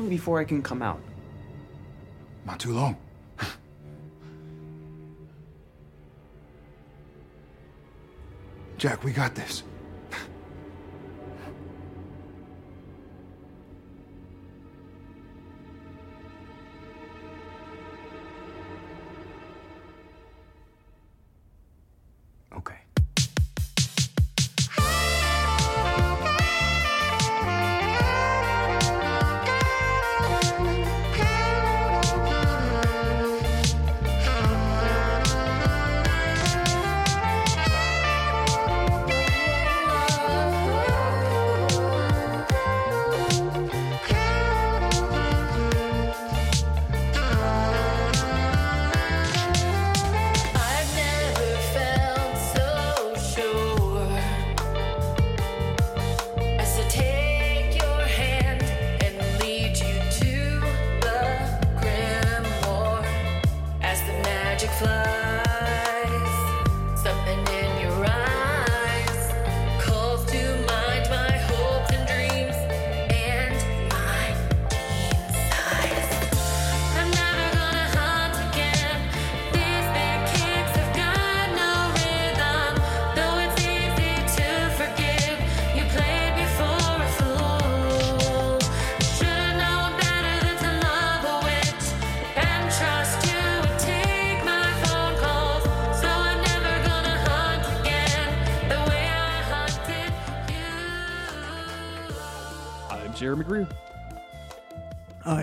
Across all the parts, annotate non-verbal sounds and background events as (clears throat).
long before I can come out? Not too long. (laughs) Jack, we got this.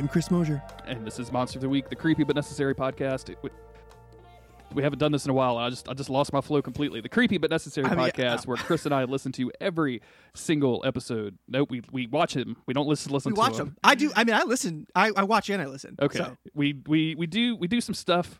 I'm Chris Mosier. and this is Monster of the Week, the creepy but necessary podcast. It- we haven't done this in a while, and I just I just lost my flow completely. The creepy but necessary I mean, podcast, uh, where Chris and I listen to every single episode. Nope, we we watch him. We don't listen listen We to watch him. them. I do. I mean, I listen. I, I watch and I listen. Okay, So, we we we do we do some stuff.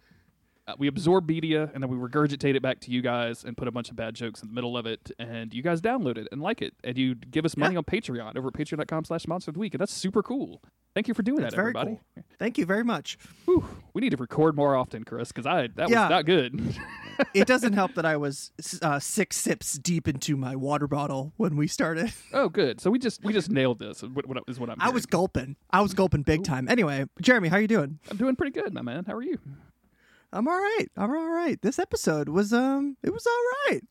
Uh, we absorb media and then we regurgitate it back to you guys and put a bunch of bad jokes in the middle of it, and you guys download it and like it, and you give us money Yeah. on Patreon over at patreon.com/slash Monster of the Week, and that's super cool. Thank you for doing That's that, very everybody. cool. thank you very much. Whew, we need to record more often, Chris, because I that Yeah. was not good. It doesn't (laughs) help that I was uh, six sips deep into my water bottle when we started. (laughs) oh, good. So we just we just nailed this. Is what, what is what I'm. I was gulping. I was gulping big time. Anyway, Jeremy, how are you doing? I'm doing pretty good, my man. How are you? I'm all right. I'm all right. This episode was um, it was all right.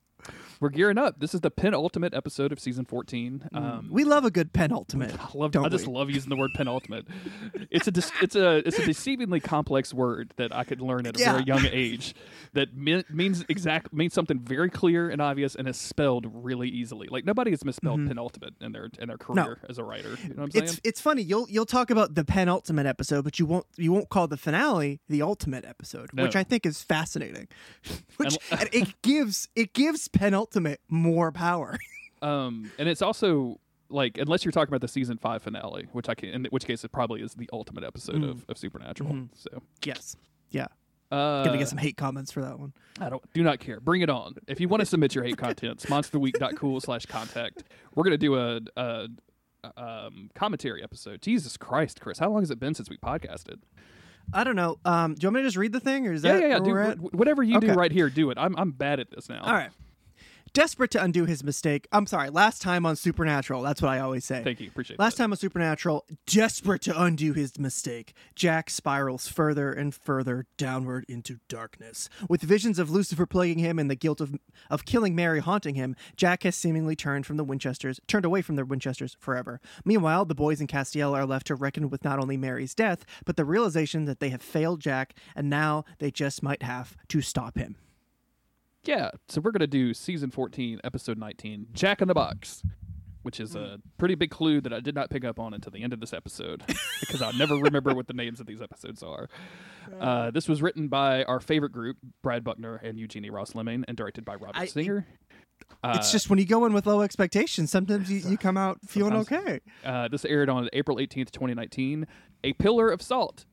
We're gearing up. This is the penultimate episode of season 14. Um, We love a good penultimate. (laughs) I love. I just love using the word penultimate. (laughs) it's a dis- it's a it's a deceivingly complex word that I could learn at a Yeah. very young (laughs) age. That me- means exact means something very clear and obvious and is spelled really easily. Like nobody has misspelled penultimate in their in their career as a writer. You know what I'm saying? Mm-hmm. It's it's funny. You'll you'll talk about the penultimate episode, but you won't you won't call the finale the ultimate episode, which I think is fascinating. which it gives it gives penultimate more power. (laughs) Um, and it's also like unless you're talking about the season five finale, which I can, in which case it probably is the ultimate episode Mm. of, of Supernatural. So, yes. Yeah. uh, Gonna get some hate comments for that one. I don't do not care. Bring it on. If you want to submit your hate contents, (laughs) monsterweek.cool slash contact. We're gonna do a, a, a, um, commentary episode. Jesus Christ, Chris, how long has it been since we podcasted? I don't know. Um, do you want me to just read the thing, or is Yeah, that yeah, yeah. Do we're at? wh- whatever you do right here. Do it. I'm I'm bad at this now. All right. Desperate to undo his mistake. I'm sorry. Last time on Supernatural. That's what I always say. Thank you. Appreciate it. Last that. time on Supernatural, desperate to undo his mistake, Jack spirals further and further downward into darkness. With visions of Lucifer plaguing him and the guilt of of killing Mary haunting him, Jack has seemingly turned from the Winchesters, turned away from the Winchesters forever. Meanwhile, the boys in Castiel are left to reckon with not only Mary's death, but the realization that they have failed Jack, and now they just might have to stop him. Yeah, so we're gonna do season 14, episode 19, Jack in the Box, which is a pretty big clue that I did not pick up on until the end of this episode (laughs) because I'll never remember what the names of these episodes are. Uh, this was written by our favorite group, Brad Buckner and Eugenie Ross Leming, and directed by Robert I- Singer. it's just when you go in with low expectations, sometimes you, you come out feeling okay. Uh, this aired on April 18th, 2019. A Pillar of Salt.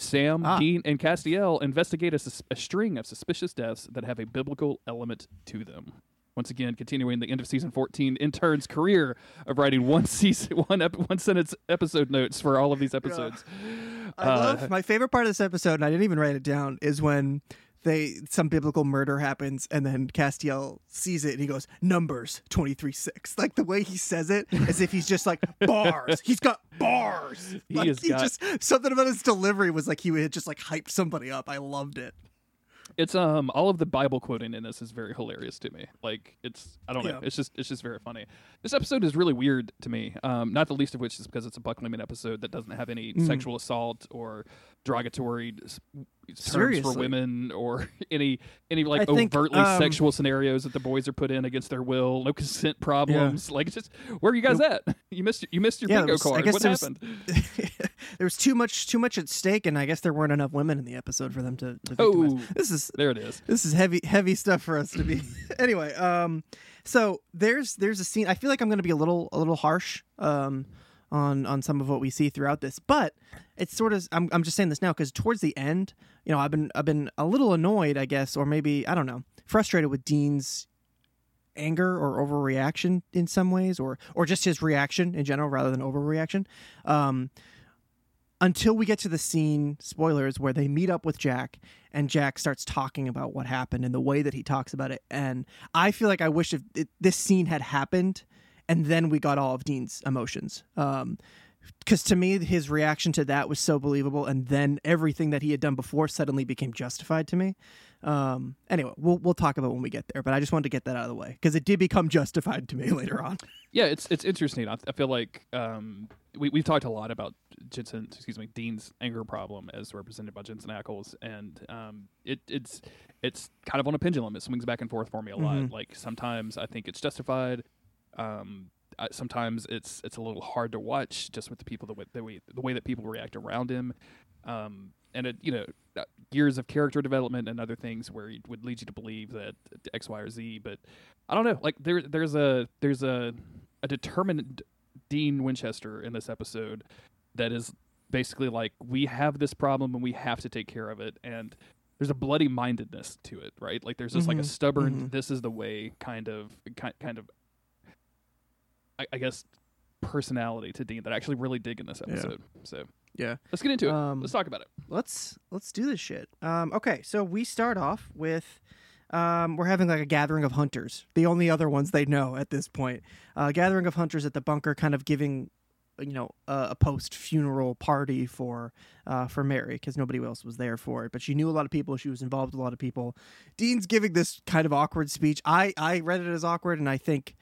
Sam, Ah. Dean, and Castiel investigate a, sus- a string of suspicious deaths that have a biblical element to them. Once again, continuing the end of season 14, intern's career of writing one (laughs) season, one ep- one sentence episode notes for all of these episodes. I Uh, love my favorite part of this episode, and I didn't even write it down, is when they some biblical murder happens and then Castiel sees it and he goes numbers 23-6 like the way he says it as if he's just like (laughs) bars. He's got bars. He like, has got- just something about his delivery was like he had just like hyped somebody up. I loved it It's um all of the Bible quoting in this is very hilarious to me. Like it's I don't know. It's just it's just very funny. This episode is really weird to me. Um, not the least of which is because it's a Buckleming episode that doesn't have any Mm. sexual assault or derogatory terms Seriously. for women or (laughs) any any like I think, overtly um, sexual scenarios that the boys are put in against their will. No consent problems. Like it's just where are you guys at? (laughs) You missed you missed your Yeah, bingo was- card. What there was- happened? (laughs) there was too much too much at stake and I guess there weren't enough women in the episode for them to, to. Oh. this is There it is. this is heavy heavy stuff for us to be (laughs) anyway um so there's there's a scene i feel like i'm going to be a little a little harsh um on on some of what we see throughout this but it's sort of i'm, I'm just saying this now because towards the end you know i've been i've been a little annoyed i guess or maybe i don't know frustrated with dean's anger or overreaction in some ways or or just his reaction in general rather than overreaction um until we get to the scene spoilers where they meet up with jack and jack starts talking about what happened and the way that he talks about it. And i feel like i wish if it, this scene had happened and then we got all of dean's emotions. Um because to me his reaction to that was so believable. And then everything that he had done before suddenly became justified to me um anyway we'll we'll talk about it when we get there but i just wanted to get that out of the way because it did become (laughs) justified to me (laughs) later on Yeah, it's it's interesting. I, I feel like um, we we've talked a lot about Jensen, excuse me, Dean's anger problem as represented by Jensen Ackles, and um, it it's it's kind of on a pendulum. It swings back and forth for me a lot. Like sometimes I think it's justified. Um, I, sometimes it's it's a little hard to watch just with the people that, the way, the way that people react around him. Um, and it you know uh, years of character development and other things where it would lead you to believe that X, Y, or Z. But I don't know. Like there there's a there's a a determined Dean Winchester in this episode that is basically like we have this problem and we have to take care of it and there's a bloody mindedness to it right like there's just like a Mhm, stubborn mhm. this is the way kind of kind, kind of I, I guess personality to Dean that I actually really dig in this Yeah. episode so yeah let's get into it Um, let's talk about it let's let's do this shit. Um, okay, so we start off with um, we're having like a gathering of hunters, the only other ones they know at this point. Uh, gathering of hunters at the bunker, kind of giving you know a, a post funeral party for uh, for Mary because nobody else was there for it, but she knew a lot of people. She was involved with a lot of people. Dean's giving this kind of awkward speech. I I read it as awkward, and I think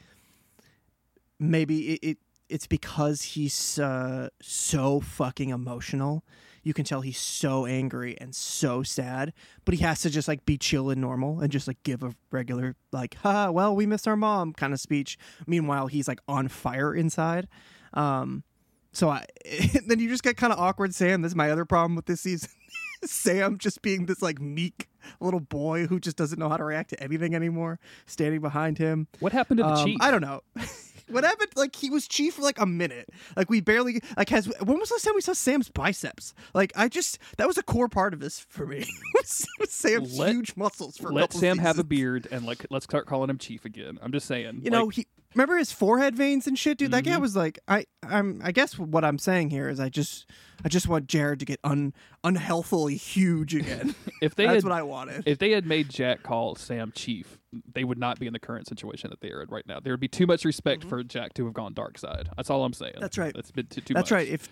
maybe it, it it's because he's uh, so fucking emotional. You can tell he's so angry and so sad, but he has to just like be chill and normal and just like give a regular like, "Ha, well, we miss our mom" kind of speech. Meanwhile, he's like on fire inside. Um, so I (laughs) then you just get kind of awkward. Sam, this is my other problem with this season. (laughs) Sam just being this like meek little boy who just doesn't know how to react to anything anymore, standing behind him. what happened to the Um, chief I don't know. (laughs) what happened? Like he was chief for like a minute. Like we barely like has. When was the last time we saw Sam's biceps? Like I just that was a core part of this for me. (laughs) Sam's Let- huge muscles for a let Sam have a beard and like let's start calling him chief again I'm just saying You know he. Remember his forehead veins and shit, dude. That guy Mhm. was like, I, I'm. I guess what I'm saying here is, I just, I just want Jared to get un, unhealthily huge again. (laughs) if they That's had what I wanted. if they had made Jack call Sam Chief, they would not be in the current situation that they are in right now. There would be too much respect for Jack to have gone dark side. That's all I'm saying. Mm-hmm. That's right. That's been too, too That's much. right. If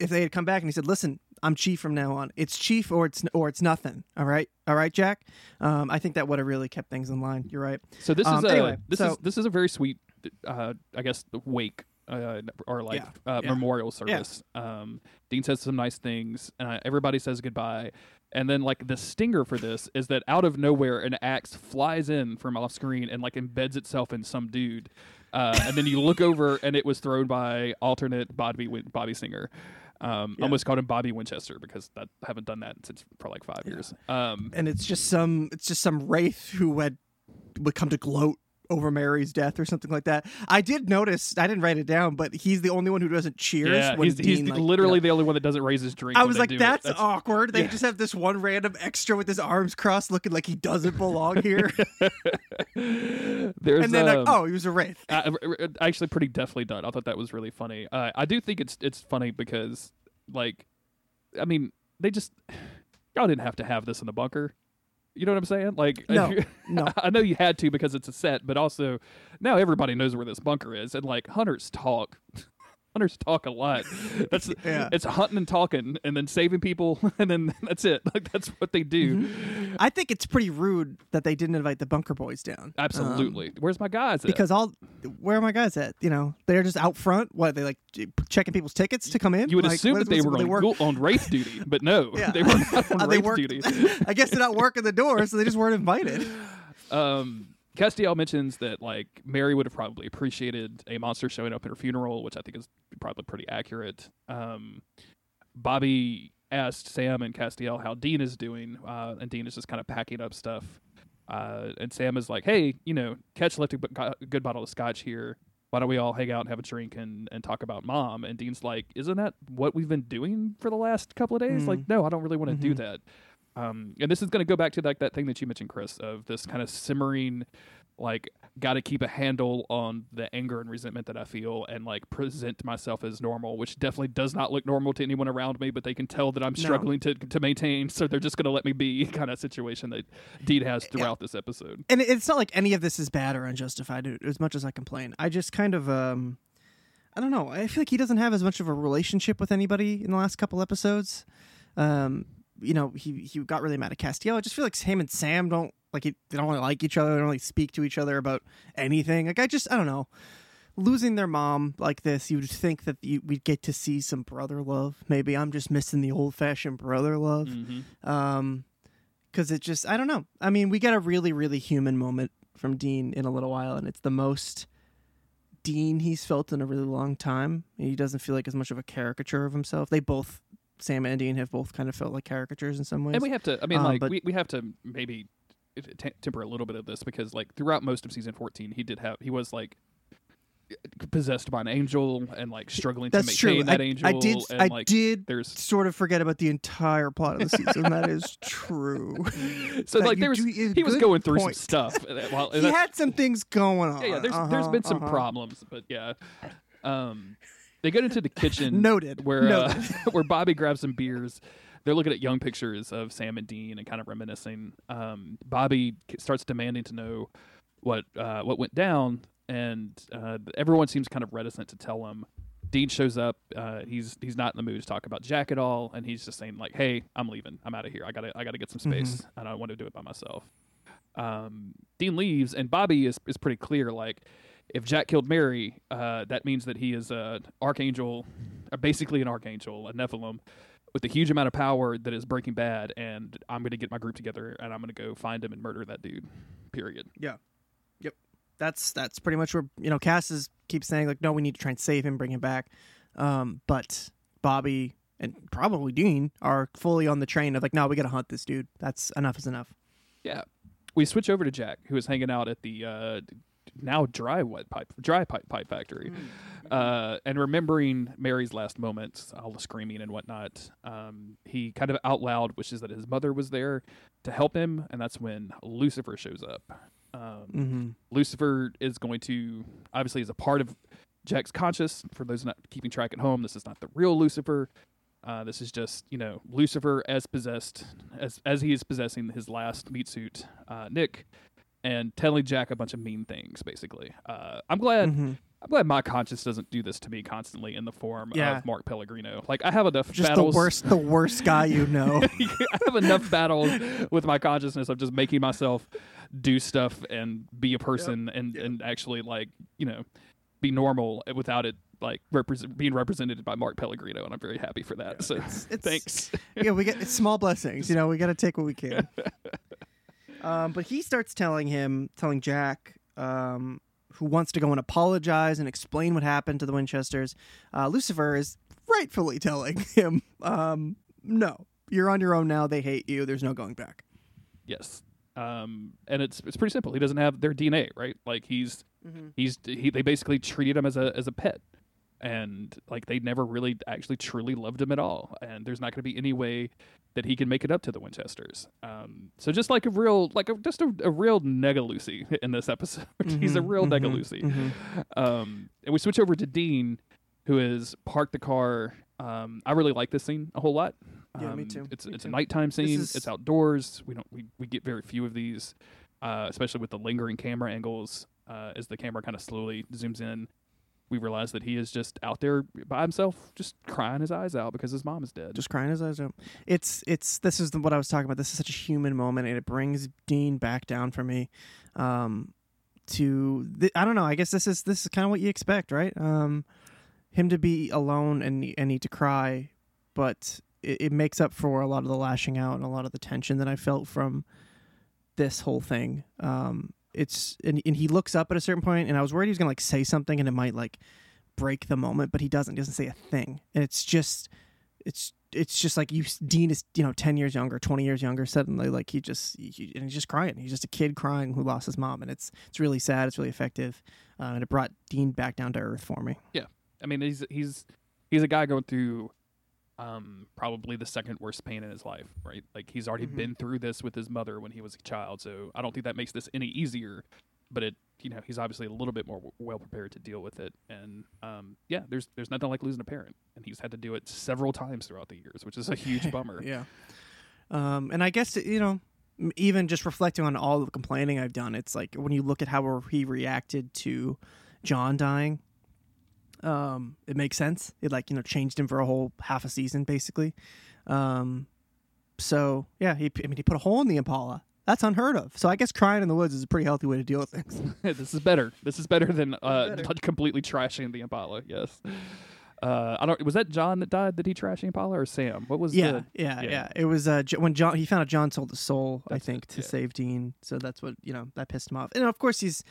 if they had come back and he said, "Listen, I'm chief from now on. It's chief or it's or it's nothing." All right, all right, Jack. Um, I think that would have really kept things in line. You're right. So this Um, is a anyway, this so- is this is a very sweet, uh, I guess, the wake. Uh, or like Yeah, uh, yeah. memorial service. Um, Dean says some nice things. Uh, everybody says goodbye, and then like the stinger for this is that out of nowhere an axe flies in from off screen and like embeds itself in some dude, uh, and then you look (laughs) over and it was thrown by alternate Bobby Bobby Singer. Um, Yeah. Almost called him Bobby Winchester because that I haven't done that since for like five years. Um, And it's just some it's just some wraith who had would come to gloat over Mary's death or something like that. I did notice. I didn't write it down, but he's the only one who doesn't cheers. yeah, when he's, he's like, literally you know- the only one that doesn't raise his drink. I was like, it. that's, awkward. They yeah. just have this one random extra with his arms crossed, looking like he doesn't belong here. (laughs) There's and then like, um, oh, he was a wraith. uh, uh, actually pretty deftly done. I thought that was really funny. Uh, I do think it's it's funny because like, I mean, they just (sighs) y'all didn't have to have this in the bunker. You know what I'm saying? Like, (laughs) No, no. I know you had to because it's a set, but also now everybody knows where this bunker is, and like hunters talk. Hunters talk a lot. (laughs) That's Yeah. it's hunting and talking, and then saving people, (laughs) and then that's it. (laughs) Like that's what they do. Mm-hmm. I think it's pretty rude that they didn't invite the bunker boys down. Um, Absolutely. Where's my guys? At? because all where are my guys at? You know, they're just out front. What they like checking people's tickets to come in? you would Like, assume that they were on, ghoul- on wraith duty, but no, Yeah. they were not on Uh, they worked- duty. I guess they're not working the door, so they just weren't invited. Um, Castiel mentions that like Mary would have probably appreciated a monster showing up at her funeral, which I think is probably pretty accurate. Um, Bobby asked Sam and Castiel how Dean is doing, uh, and Dean is just kind of packing up stuff. Uh, and Sam is like, "Hey, you know, Catch left a good bottle of scotch here. Why don't we all hang out and have a drink and, and talk about mom?" And Dean's like, "Isn't that what we've been doing for the last couple of days? Mm. Like, no, I don't really want to do Mhm. that." Um, and this is going to go back to like that thing that you mentioned, Chris, of this kind of simmering, like, got to keep a handle on the anger and resentment that I feel, and like present myself as normal, which definitely does not look normal to anyone around me. But they can tell that I'm No. struggling to to maintain, so they're just going to let me be. (laughs) Kind of situation that Dean has throughout this episode. and it's not like any of this is bad or unjustified as much as I complain. I just kind of um I don't know. I feel like he doesn't have as much of a relationship with anybody in the last couple episodes. Um you know, he he got really mad at Castiel. I just feel like him and Sam don't like he, they don't really like each other. They don't really speak to each other about anything. Like I just I don't know. Losing their mom like this, you would think that you, we'd get to see some brother love. Maybe I'm just missing the old fashioned brother love Mm-hmm. um because it just i don't know i mean we get a really really human moment from dean in a little while and it's the most dean he's felt in a really long time he doesn't feel like as much of a caricature of himself they both sam and dean have both kind of felt like caricatures in some ways And we have to. I mean, Um, like but- we, we have to maybe t- temper a little bit of this because like throughout most of season 14 he did have he was like possessed by an angel and like struggling to that's maintain true that I, angel I did and i like did there's sort of forget about the entire plot of the season (laughs) that is true (laughs) so That like there was he was going through point. some stuff uh, while, he had some things going on yeah yeah there's there's Uh-huh, been some uh-huh. problems but yeah um they get into the kitchen (laughs) Noted, where uh, (laughs) where Bobby grabs some beers. They're looking at young pictures of Sam and Dean and kind of reminiscing. Um, Bobby starts demanding to know what uh, what went down, and uh, everyone seems kind of reticent to tell him. Dean shows up. Uh, he's he's not in the mood to talk about Jack at all, and he's just saying like, "Hey, I'm leaving. I'm out of here. I gotta I gotta get some space. I don't want to do it by myself." Um, Dean leaves, and Bobby is is pretty clear. Like, if Jack killed Mary, uh, that means that he is an archangel, uh, basically an archangel, a Nephilim, with a huge amount of power that is Breaking Bad. And I'm going to get my group together, and I'm going to go find him and murder that dude. Period. Yeah. Yep. That's that's pretty much where you know Cass is keeps saying like, no, we need to try and save him, bring him back. Um, but Bobby and probably Dean are fully on the train of like, no, we got to hunt this dude. That's enough is enough. Yeah. We switch over to Jack, who is hanging out at the uh, now dry wet pipe dry pipe pipe factory, uh, and remembering Mary's last moments, all the screaming and whatnot. Um, he kind of out loud wishes that his mother was there to help him, and that's when Lucifer shows up. Um, Mm-hmm. Lucifer is going to obviously is a part of Jack's conscious. For those not keeping track at home, this is not the real Lucifer. Uh, this is just you know Lucifer as possessed as as he is possessing his last meat suit, uh, Nick, and telling Jack a bunch of mean things. Basically, uh, I'm glad. Mhm. I'm glad my conscience doesn't do this to me constantly in the form Yeah. of Mark Pellegrino. Like I have enough Just battles. the worst, the worst guy you know. (laughs) I have enough battles with my consciousness of just making myself do stuff and be a person and and actually like you know be normal without it like represent being represented by Mark Pellegrino, and I'm very happy for that. so it's- thanks. yeah, we get it's small blessings. You know, we got to take what we can. (laughs) Um, but he starts telling him, telling Jack, um, who wants to go and apologize and explain what happened to the Winchesters. Uh, Lucifer is rightfully telling (laughs) him, um, "No, you're on your own now. They hate you. There's no going back." Yes. Um, and it's it's pretty simple. He doesn't have their DNA, right? Like he's he's he they basically treated him as a as a pet. And like they never really actually truly loved him at all. And there's not going to be any way that he can make it up to the Winchesters. Um, so just like a real like a, just a, a real nega Lucy in this episode. (laughs) he's a Mhm, real nega mhm, Lucy. mhm. Um, and we switch over to Dean, who has parked the car. Um, I really like this scene a whole lot. Yeah, me Um, too. It's Me it's a nighttime scene. is- It's outdoors. We don't we, we get very few of these, uh, especially with the lingering camera angles. Uh, as the camera kind of slowly zooms in, we realize that he is just out there by himself, just crying his eyes out because his mom is dead. just crying his eyes out. It's it's this is the, what I was talking about. This is such a human moment, and it brings Dean back down for me. Um, to th- I don't know. I guess this is this is kind of what you expect, right? Um, him to be alone and and need to cry, but it, it makes up for a lot of the lashing out and a lot of the tension that I felt from this whole thing. Um, it's and, and he looks up at a certain point, and I was worried he was gonna like say something, and it might like break the moment, but he doesn't. He doesn't say a thing, and it's just it's it's just like you Dean is you know ten years younger, twenty years younger. Suddenly, like he just he, and he's just crying. He's just a kid crying who lost his mom, and it's it's really sad. It's really effective, uh, and it brought Dean back down to earth for me. Yeah, I mean, he's he's he's a guy going through um probably the second worst pain in his life, right? Like he's already Mhm. been through this with his mother when he was a child, so I don't think that makes this any easier. But it, you know, he's obviously a little bit more well prepared to deal with it, and um, yeah, there's there's nothing like losing a parent, and he's had to do it several times throughout the years, which is a huge (laughs) bummer. Yeah. Um, and I guess you know, even just reflecting on all the complaining I've done, it's like when you look at how he reacted to John dying, um, it makes sense. It like you know changed him for a whole half a season basically. Um, so yeah, he I mean he put a hole in the Impala. That's unheard of. So I guess crying in the woods is a pretty healthy way to deal with things. (laughs) this is better. This is better than uh, better. (laughs) completely trashing the Impala. Yes. Uh, I don't. Was that John that died? Did he trash the Impala or Sam? What was yeah, the? yeah, yeah. yeah, It was uh, when John he found out John sold his soul. I think it, to yeah. save Dean. So that's what you know that pissed him off. And of course he's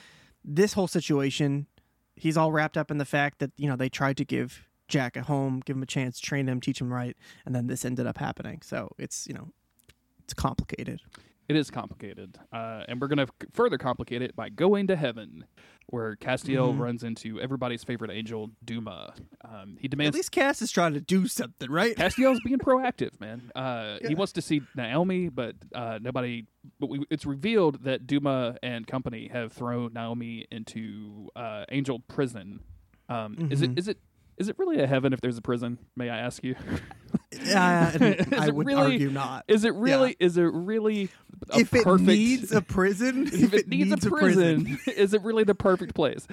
this whole situation. He's all wrapped up in the fact that you know they tried to give Jack a home, give him a chance, train him, teach him right, and then this ended up happening. So it's you know it's complicated. It is complicated, uh, and we're gonna f- further complicate it by going to heaven, where Castiel Mhm. runs into everybody's favorite angel, Duma. Um, he At least Cass is trying to do something, right? Castiel's being (laughs) proactive, man. Uh, Yeah. He wants to see Naomi, but uh, nobody. But we, it's revealed that Duma and company have thrown Naomi into uh, angel prison. Um, Is it is it is it really a heaven if there's a prison? May I ask you? Uh, (laughs) I it would really- argue not. Is it really? Is it really? A if it perfect, needs a prison, (laughs) if it needs, a prison, (laughs) is it really the perfect place?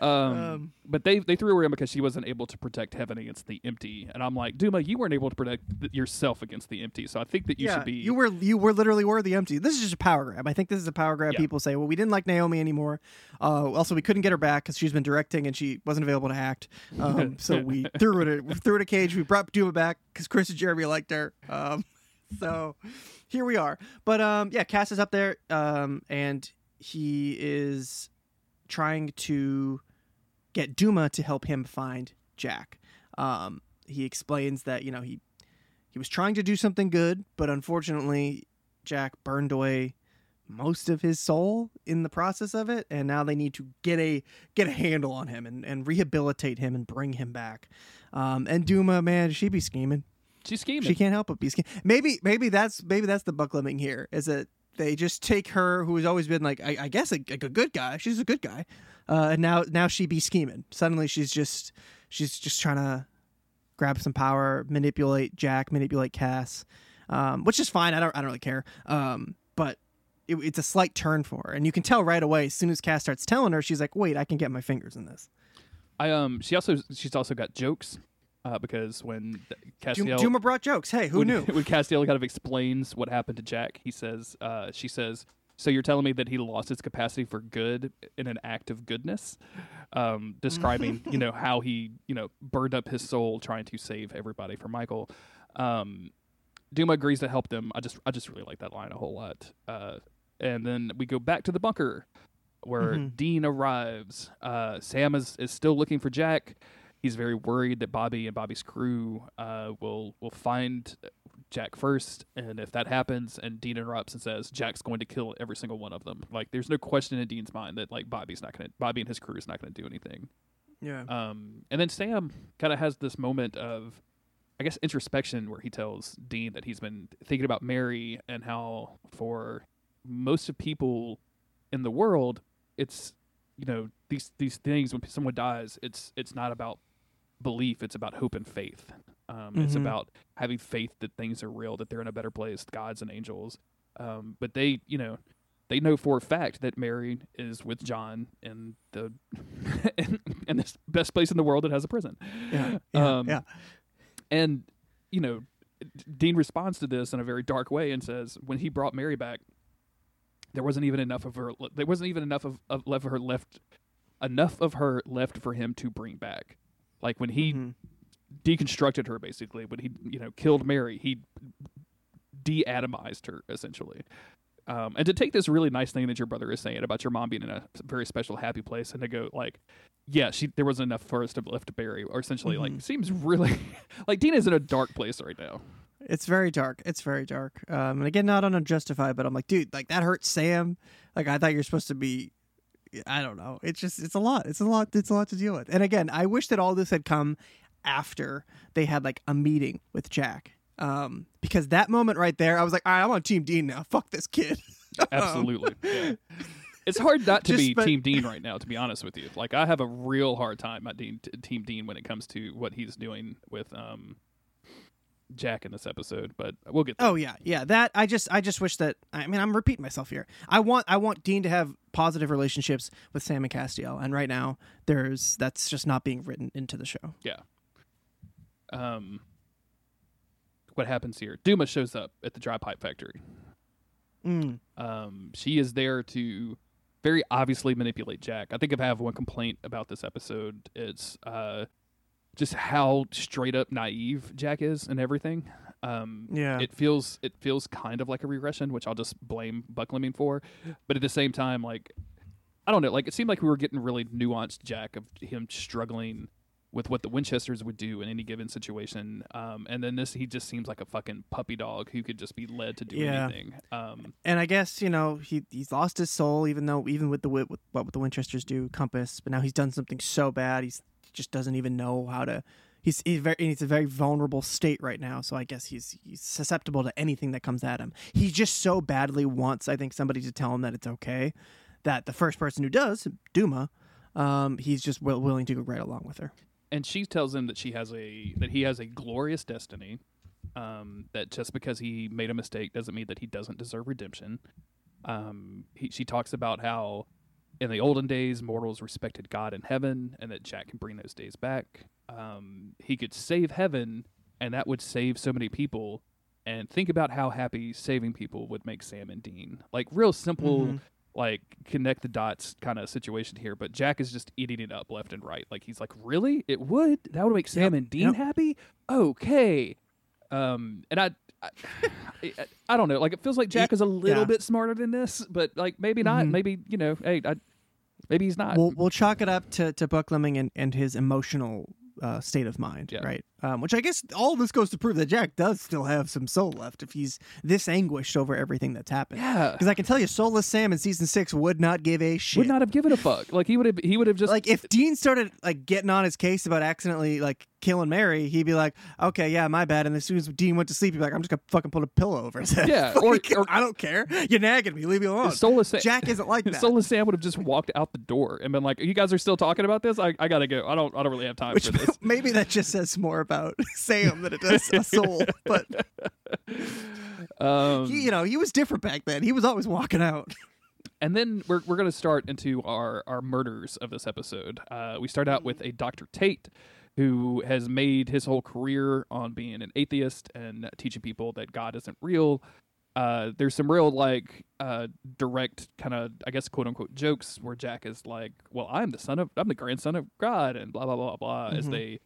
Um, Um, but they they threw her in because she wasn't able to protect heaven against the empty, and I'm like, Duma, you weren't able to protect th- yourself against the empty, so I think that you yeah, should be. you were you were literally were the empty. This is just a power grab. I think this is a power grab. Yeah. People say, well, we didn't like Naomi anymore. Uh, also, we couldn't get her back because she's been directing and she wasn't available to act. Um, so we threw it we threw her to cage. We brought Duma back because Chris and Jeremy liked her. Um, (laughs) so here we are. But um, yeah, Cass is up there, um, and he is trying to get Duma to help him find Jack. Um, he explains that you know he he was trying to do something good, but unfortunately, Jack burned away most of his soul in the process of it, and now they need to get a get a handle on him and, and rehabilitate him and bring him back. Um, and Duma, man, she be scheming. She's scheming. She can't help but be scheming. Maybe maybe that's maybe that's the Buckleming here is that they just take her who has always been like I, I guess a, like a good guy. She's a good guy, uh, and now now she be scheming. Suddenly she's just she's just trying to grab some power, manipulate Jack, manipulate Cass, um, which is fine. I don't I don't really care. Um, but it, it's a slight turn for her, and you can tell right away as soon as Cass starts telling her, she's like, wait, I can get my fingers in this. I um. She also she's also got jokes, uh, because when Castiel Duma brought jokes. Hey, who when, knew? (laughs) when Castiel kind of explains what happened to Jack, he says, uh, she says, "So you're telling me that he lost his capacity for good in an act of goodness?" Um, describing, (laughs) you know, how he, you know, burned up his soul trying to save everybody from Michael. Um, Duma agrees to help them. I just, I just really like that line a whole lot. Uh, and then we go back to the bunker where Mhm. Dean arrives. Uh, Sam is, is still looking for Jack. He's very worried that Bobby and Bobby's crew uh, will will find Jack first, and if that happens, and Dean interrupts and says Jack's going to kill every single one of them, like there's no question in Dean's mind that like Bobby's not gonna, Bobby and his crew is not gonna do anything. yeah. Um, and then Sam kind of has this moment of, I guess, introspection where he tells Dean that he's been thinking about Mary and how for most of people in the world, it's you know these these things when someone dies, it's it's not about belief, it's about hope and faith. Um, It's Mhm. about having faith that things are real, that they're in a better place, gods and angels. Um, but they, you know, they know for a fact that Mary is with John in the (laughs) in, in this best place in the world that has a prison. Yeah, (laughs) yeah, Um, yeah. And you know, Dean responds to this in a very dark way and says, when he brought Mary back, there wasn't even enough of her. There wasn't even enough of, of left her left, enough of her left for him to bring back. Like when he Mhm. deconstructed her, basically when he you know killed Mary, he de-atomized her essentially. Um, and to take this really nice thing that your brother is saying about your mom being in a very special, happy place, and to go like, yeah, she there wasn't enough for us to left to bury, or essentially Mm-hmm. like seems really (laughs) like Dean is in a dark place right now. It's very dark. It's very dark. Um, and again, not unjustified, but I'm like, dude, like that hurts Sam. Like I thought you're supposed to be. I don't know. It's just it's a lot. It's a lot. It's a lot to deal with. And again, I wish that all this had come after they had like a meeting with Jack. Um, because that moment right there, I was like, all right, I'm on Team Dean now. Fuck this kid. (laughs) Absolutely. yeah. It's hard not to Just- be but- Team Dean right now, to be honest with you. Like I have a real hard time at Dean, Team Dean when it comes to what he's doing with um Jack in this episode, but we'll get there. Oh yeah, yeah. That I just I just wish that I mean I'm repeating myself here. I want I want Dean to have positive relationships with Sam and Castiel, and right now there's that's just not being written into the show. Yeah. Um, what happens here? Duma shows up at the dry pipe factory. Mm. Um, she is there to very obviously manipulate Jack. I think if I have one complaint about this episode, it's uh, just how straight up naive Jack is and everything. Um, Yeah. it feels it feels kind of like a regression, which I'll just blame Buck Buckleming for. But at the same time, like I don't know, like it seemed like we were getting really nuanced Jack of him struggling with what the Winchesters would do in any given situation. Um, and then this, he just seems like a fucking puppy dog who could just be led to do Yeah. anything. Um, And I guess you know he he's lost his soul, even though even with the wi- with what would the Winchesters do, Compass. But now he's done something so bad, he's he just doesn't even know how to. He's he's very he's a very vulnerable state right now. So I guess he's he's susceptible to anything that comes at him. He just so badly wants, I think, somebody to tell him that it's okay. That the first person who does, Duma, um, he's just will, willing to go right along with her. and she tells him that she has a that he has a glorious destiny. Um, that just because he made a mistake doesn't mean that he doesn't deserve redemption. Um, he, she talks about how in the olden days mortals respected God in heaven, and that Jack can bring those days back. Um, he could save heaven, and that would save so many people. And think about how happy saving people would make Sam and Dean. Like real simple Mhm. like connect the dots kind of situation here, but Jack is just eating it up left and right. Like he's like, really? It would? That would make Sam and Dean yep. happy? Okay. Um, and I, I, I, I don't know. Like it feels like Jack is a little yeah. bit smarter than this, but like maybe not. Mhm. Maybe you know, hey, I, maybe he's not. We'll we'll chalk it up to to Buckleming and, and his emotional uh, state of mind, Yeah. right? Um, which I guess all this goes to prove that Jack does still have some soul left if he's this anguished over everything that's happened. yeah, Because I can tell you, soulless Sam in season six would not give a shit. would not have given a fuck. Like he would have. He would have just like if Dean started like getting on his case about accidentally like killing Mary, he'd be like, "Okay, yeah, my bad." And as soon as Dean went to sleep, he'd be like, "I'm just gonna fucking put a pillow over his head." Yeah, (laughs) or- Like, or- I don't care. You're nagging me. Leave me alone. Soulless Sam. Jack isn't like (laughs) that. Soulless Sam would have just walked out the door and been like, "You guys are still talking about this? I, I gotta go. I don't. I don't really have time Which for this." (laughs) maybe that just says more about (laughs) Sam than it does a soul. But (laughs) Um, he, you know, he was different back then. He was always walking out. And then we're we're gonna start into our our murders of this episode. Uh, we start out with a Dr. Tate, who has made his whole career on being an atheist and teaching people that God isn't real. Uh, there's some real like uh, direct kind of I guess quote unquote jokes where Jack is like, "Well, I'm the son of I'm the grandson of God," and blah blah blah blah. As Mhm. they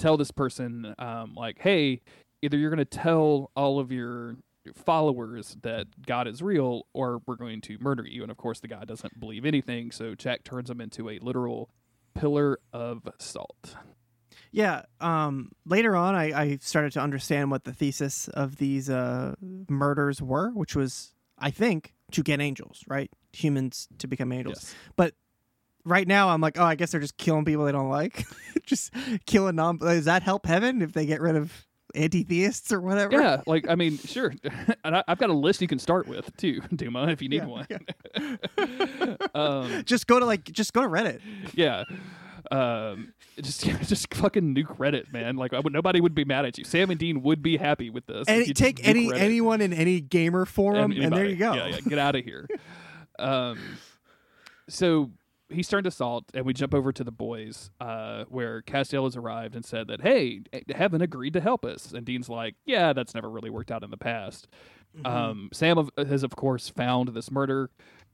tell this person um, like, "Hey, either you're gonna tell all of your followers that God is real, or we're going to murder you. And of course, the guy doesn't believe anything, so Jack turns him into a literal pillar of salt. Yeah. Um, later on, I, I started to understand what the thesis of these uh, murders were, which was, I think, to get angels, right? Humans to become angels. Yes. But right now, I'm like, oh, I guess they're just killing people they don't like. (laughs) just killing non. Does that help heaven if they get rid of anti-theists or whatever? Yeah, like I mean, sure. (laughs) and I, I've got a list you can start with too, (laughs) Duma, if you need Yeah, one. um, Just go to like, just go to Reddit. yeah. Um, just just fucking nuke Reddit, man. Like I would, nobody would be mad at you. Sam and Dean would be happy with this. if Any, you just take any Reddit. anyone in any gamer forum, and, there you go. Yeah, yeah, get out of here. um, so he's turned to salt, and we jump over to the boys, uh, where Castiel has arrived and said that, "Hey, Heaven agreed to help us." And Dean's like, "Yeah, that's never really worked out in the past." Mm-hmm. Um, Sam of, has, of course, found this murder.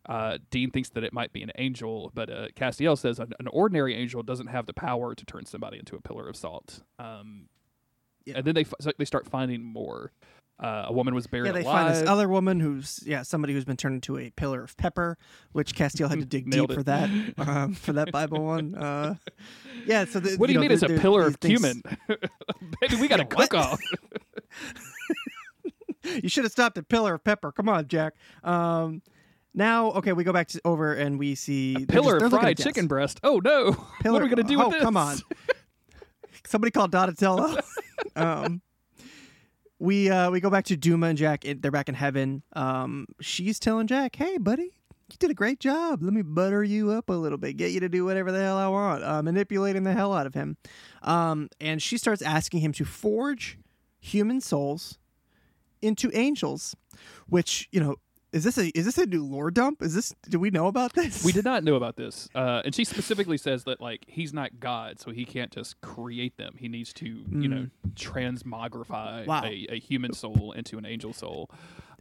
Uh, Dean thinks that it might be an angel, but uh, Castiel says an, an ordinary angel doesn't have the power to turn somebody into a pillar of salt. Um, Yeah. And then they f- so they start finding more. Uh, a woman was buried Yeah, they alive. find this other woman who's yeah somebody who's been turned into a pillar of pepper, which Castiel had to dig (laughs) deep it. for that (laughs) um, for that Bible one. Uh, yeah, so the, What do you, know, mean it's a pillar of things- cumin? (laughs) Baby, we got a cook off. You should have stopped at pillar of pepper. Come on, Jack. Um, now, okay, we go back to over and we see just- Pillar of fried chicken breast. Oh no. Pillar, what are we gonna do oh, with this? come on. Somebody called Donatello. um, we uh, we go back to Duma and Jack. They're back in heaven. Um, she's telling Jack, "Hey, buddy, you did a great job. Let me butter you up a little bit, get you to do whatever the hell I want, uh, manipulating the hell out of him." Um, and she starts asking him to forge human souls into angels, which you know. Is this a is this a new lore dump? Is this do we know about this? We did not know about this, uh, and she specifically says that like he's not God, so he can't just create them. He needs to, you know, transmogrify Mm. Wow. a, a human soul into an angel soul.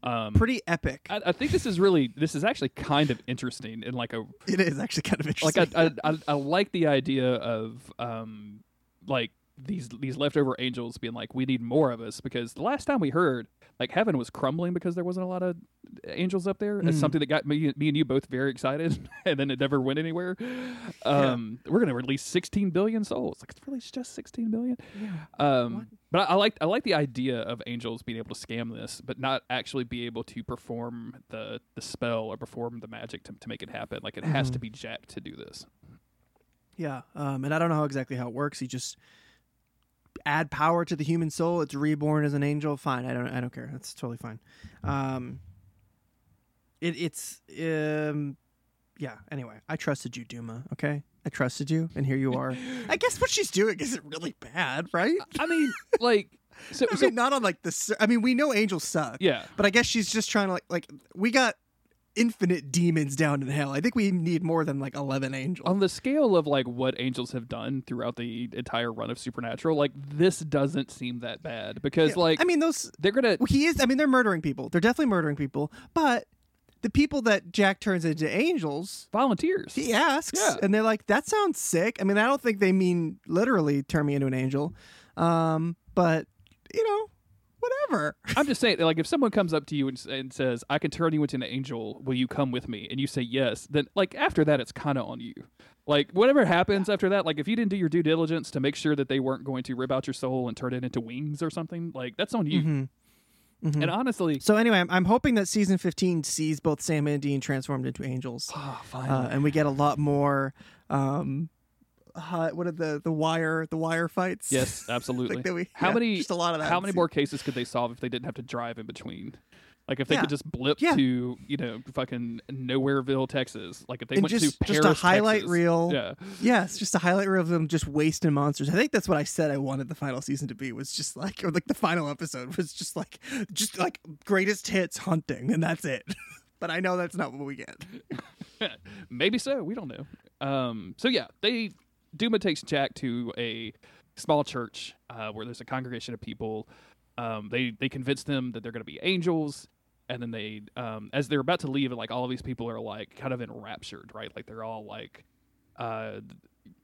Um, Pretty epic. I, I think this is really this is actually kind of interesting in like a it is actually kind of like interesting. I, I, I, I like the idea of um like these these leftover angels being like we need more of us because the last time we heard like heaven was crumbling because there wasn't a lot of angels up there. It's Mm. something that got me, me and you both very excited (laughs) and then it never went anywhere. Um we're gonna release 16 billion souls. Like it's really just 16 billion. Um but I, I like i like the idea of angels being able to scam this but not actually be able to perform the the spell or perform the magic to, to make it happen. Like it has Mm-hmm. to be jack to do this. Yeah, um, and I don't know how exactly how it works. You just add power to the human soul. It's reborn as an angel. Fine, I don't. I don't care. That's totally fine. Um, it, it's um, yeah. Anyway, I trusted you, Duma. Okay, I trusted you, and here you are. (laughs) I guess what she's doing isn't really bad, right? I mean, like, (laughs) so, I so not on like the. I mean, we know angels suck. yeah, But I guess she's just trying to like like we got infinite demons down in hell. I think we need more than like eleven angels. on the scale of like what angels have done throughout the entire run of Supernatural, like this doesn't seem that bad because, Yeah, like, I mean, those they're gonna. Well, he is. I mean, they're murdering people. They're definitely murdering people. But the people that Jack turns into angels, Volunteers. he asks, Yeah. and they're like, "That sounds sick." I mean, I don't think they mean literally turn me into an angel, um, but you know, whatever. (laughs) I'm just saying, like, if someone comes up to you and, and says, "I can turn you into an angel. Will you come with me?" and you say yes, then like after that, it's kind of on you. Like whatever happens after that, like if you didn't do your due diligence to make sure that they weren't going to rip out your soul and turn it into wings or something, like that's on you. Mhm. Mhm. And honestly, So anyway, I'm, I'm hoping that season 15 sees both Sam and Dean transformed into angels, oh, uh, and we get a lot more. Um, uh, what are the the wire the wire fights? yes, (laughs) absolutely. Like we- how yeah, many? just a lot of that How many more cases could they solve if they didn't have to drive in between? Like if they Yeah. could just blip Yeah. to you know fucking Nowhereville, Texas. Like if they And went just- to just a highlight Texas. reel. Yeah, Yeah, it's just a highlight reel of them just wasting monsters. I think that's what I said I wanted the final season to be was just like or like the final episode was just like just like greatest hits hunting and that's it. (laughs) but I know that's not what we get. (laughs) maybe so. We don't know. Um. So yeah, they Duma takes Jack to a small church uh, where there's a congregation of people. Um. They they convince them that they're going to be angels. And then they, um, as they're about to leave, like all of these people are like kind of enraptured, right? Like they're all like, uh,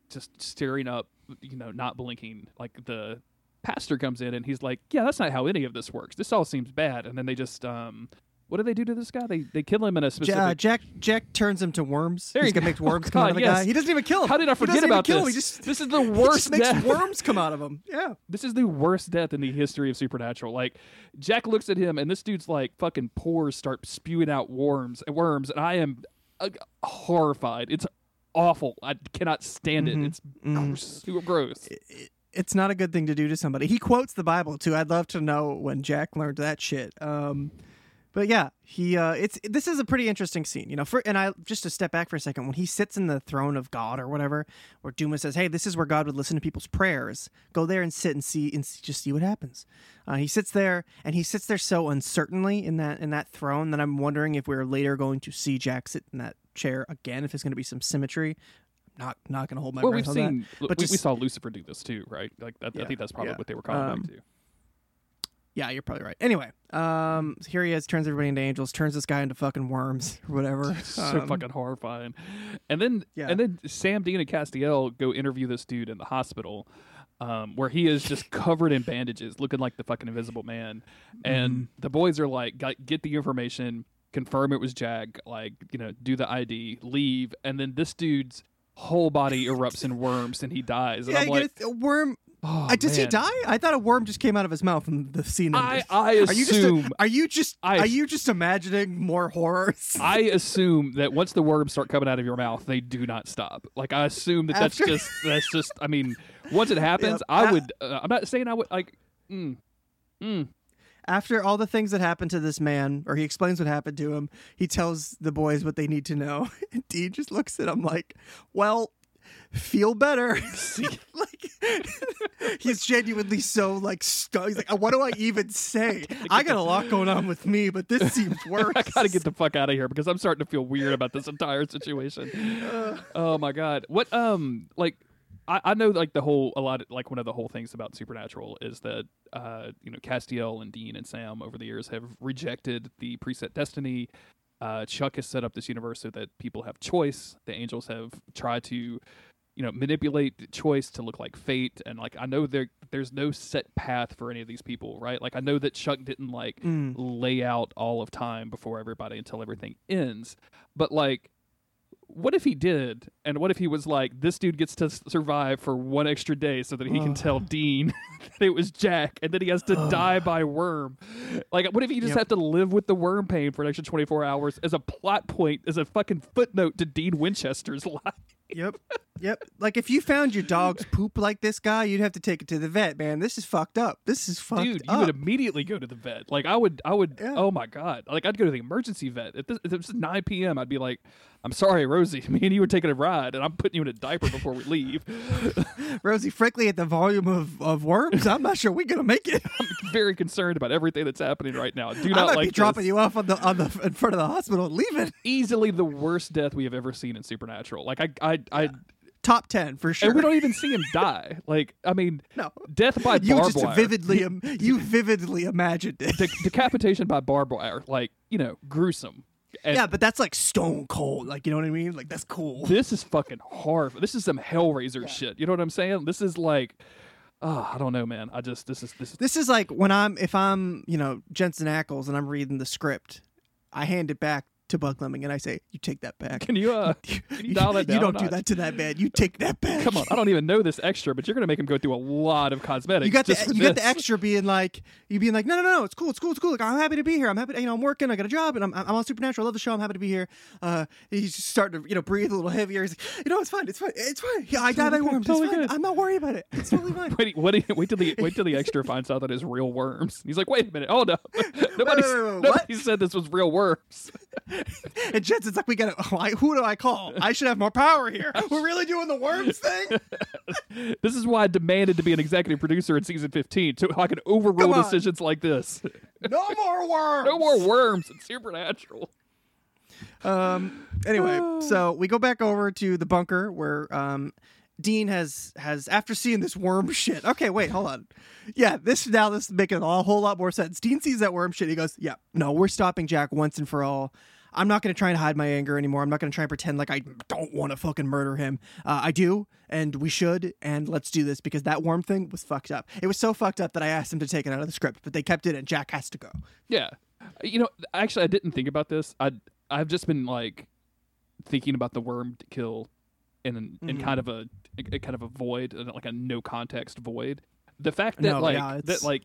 just staring up, you know, not blinking. Like the pastor comes in and he's like, "Yeah, that's not how any of this works. This all seems bad." And then they just, um, what do they do to this guy? They they kill him in a Ja- specific. Jack Jack turns him to worms. There He's gonna go. make worms (laughs) Oh, come out of the yes. guy. He doesn't even kill him. How did I He forget doesn't even about kill him. this? He just this is the (laughs) he worst just makes worms come out of him. Yeah. (laughs) This is the worst death in the history of Supernatural. Like Jack looks at him, and this dude's like fucking pores start spewing out worms, worms, and I am uh, horrified. It's awful. I cannot stand it. It's Mhm. super gross. It's not a good thing to do to somebody. He quotes the Bible too. I'd love to know when Jack learned that shit. Um But yeah, he uh it's this is a pretty interesting scene, you know. For and I just to step back for a second, when he sits in the throne of God or whatever, where Duma says, "Hey, this is where God would listen to people's prayers. Go there and sit and see and just see what happens." Uh, he sits there and he sits there so uncertainly in that in that throne that I'm wondering if we're later going to see Jack sit in that chair again. If there's going to be some symmetry. I'm not not going to hold my well, breath we've on seen that. But we just- saw Lucifer do this too, right? Like that, Yeah, I think that's probably yeah. what they were calling Um, back to. Yeah, you're probably right. Anyway, um, here he is, turns everybody into angels, turns this guy into fucking worms (laughs) or whatever. (laughs) so Um, fucking horrifying. And then Yeah. and then Sam Dean and Castiel go interview this dude in the hospital. Um, where he is just covered in bandages, looking like the fucking invisible man, and Mm-hmm. the boys are like, "Got- "Get the information, confirm it was Jack, like you know, do the ID, leave." And then this dude's whole body erupts in worms, and he dies. And Yeah, I'm like, a worm. Oh, uh, does he die? I thought a worm just came out of his mouth and the scene I. I are you just assume are you just I- are you just imagining more horrors? (laughs) I assume that once the worms start coming out of your mouth, they do not stop. Like I assume that that's just that's just. I mean, once it happens, Yep. I would. Uh, I'm not saying I would like. Mm, mm. After all the things that happened to this man, or he explains what happened to him, he tells the boys what they need to know. (laughs) And Dean just looks at him like, "Well, feel better." (laughs) like he's genuinely so like stuck. He's like, "What do I even say? (laughs) I got a lot going on with me, but this seems worse." (laughs) I gotta get the fuck out of here because I'm starting to feel weird about this entire situation. oh my god, what um like. I, I know like the whole a lot of, like one of the whole things about Supernatural is that uh you know Castiel and Dean and Sam over the years have rejected the preset destiny. Uh, Chuck has set up this universe so that people have choice. The angels have tried to you know manipulate choice to look like fate and like i know there there's no set path for any of these people right like i know that chuck didn't like Mm. lay out all of time before everybody until everything ends but like what if he did and what if he was like this dude gets to survive for one extra day so that he can tell dean (laughs) that it was jack and then he has to die by worm like what if you just Yep. have to live with the worm pain for an extra 24 hours as a plot point as a fucking footnote to dean winchester's (laughs) life Yep. Yep. Like if you found your dog's poop like this guy, you'd have to take it to the vet, man. This is fucked up. This is fucked up. dude you would immediately go to the vet like i would i would Yeah. oh my god like i'd go to the emergency vet if, this, if it was 9 p.m i'd be like i'm sorry rosie (laughs) me and you were taking a ride and i'm putting you in a diaper before we leave (laughs) Rosie, frankly, at the volume of, of worms, I'm not sure we're gonna make it. (laughs) i'm very concerned about everything that's happening right now do I not might like be dropping you off on the on the in front of the hospital and leaving. easily the worst death we have ever seen in supernatural like i i i Top ten for sure. and we don't even see him die like i mean no. death by You barbed just wire vividly im- you vividly imagined it. De- decapitation by barbed wire like you know gruesome and yeah, but that's like stone cold. Like you know what I mean? Like that's cool. (laughs) this is fucking hard. This is some Hellraiser shit. You know what I'm saying? This is like, oh, I don't know, man. I just this is this is This is like when I'm if I'm you know Jensen Ackles and I'm reading the script, I hand it back to Buckleming and I say, "You take that back. Can you uh (laughs) can you dial that down? You don't do that to that man. You take that (laughs) back. Come on, I don't even know this extra, but you're gonna make him go through a lot of cosmetics. You got the you got the extra being like you being like no no no it's cool it's cool it's cool like I'm happy to be here I'm happy to, you know I'm working I got a job and I'm I'm on Supernatural I love the show I'm happy to be here uh he's starting to you know breathe a little heavier he's like, you know it's fine it's fine it's fine yeah I died by good, worms totally it's fine good. I'm not worried about it it's totally fine (laughs) Wait, you- Wait till the wait till the extra finds out that it's real worms. He's like, wait a minute, hold up, nobody, wait, wait, wait, nobody said this was real worms. (laughs) and Jensen's like we gotta oh, I, who do I call I should have more power here (laughs) we're really doing the worms thing (laughs) This is why I demanded to be an executive producer in season 15, so I can overrule decisions like this. no more worms no more worms in Supernatural. Um. Anyway, (sighs) so we go back over to the bunker where um, Dean has has after seeing this worm shit. Okay, wait, hold on. Yeah, this now this is making a whole lot more sense. Dean sees that worm shit. He goes, "Yeah, no, we're stopping Jack once and for all." I'm not going to try and hide my anger anymore. I'm not going to try and pretend like I don't want to fucking murder him. Uh, I do, and we should, and let's do this because that worm thing was fucked up. It was so fucked up that I asked him to take it out of the script, but they kept it, and Jack has to go. Yeah. You know, actually, I didn't think about this. I I've just been like thinking about the worm to kill in in Mhm. kind of a, a kind of a void, like a no context void. The fact that No, like yeah, that it's- like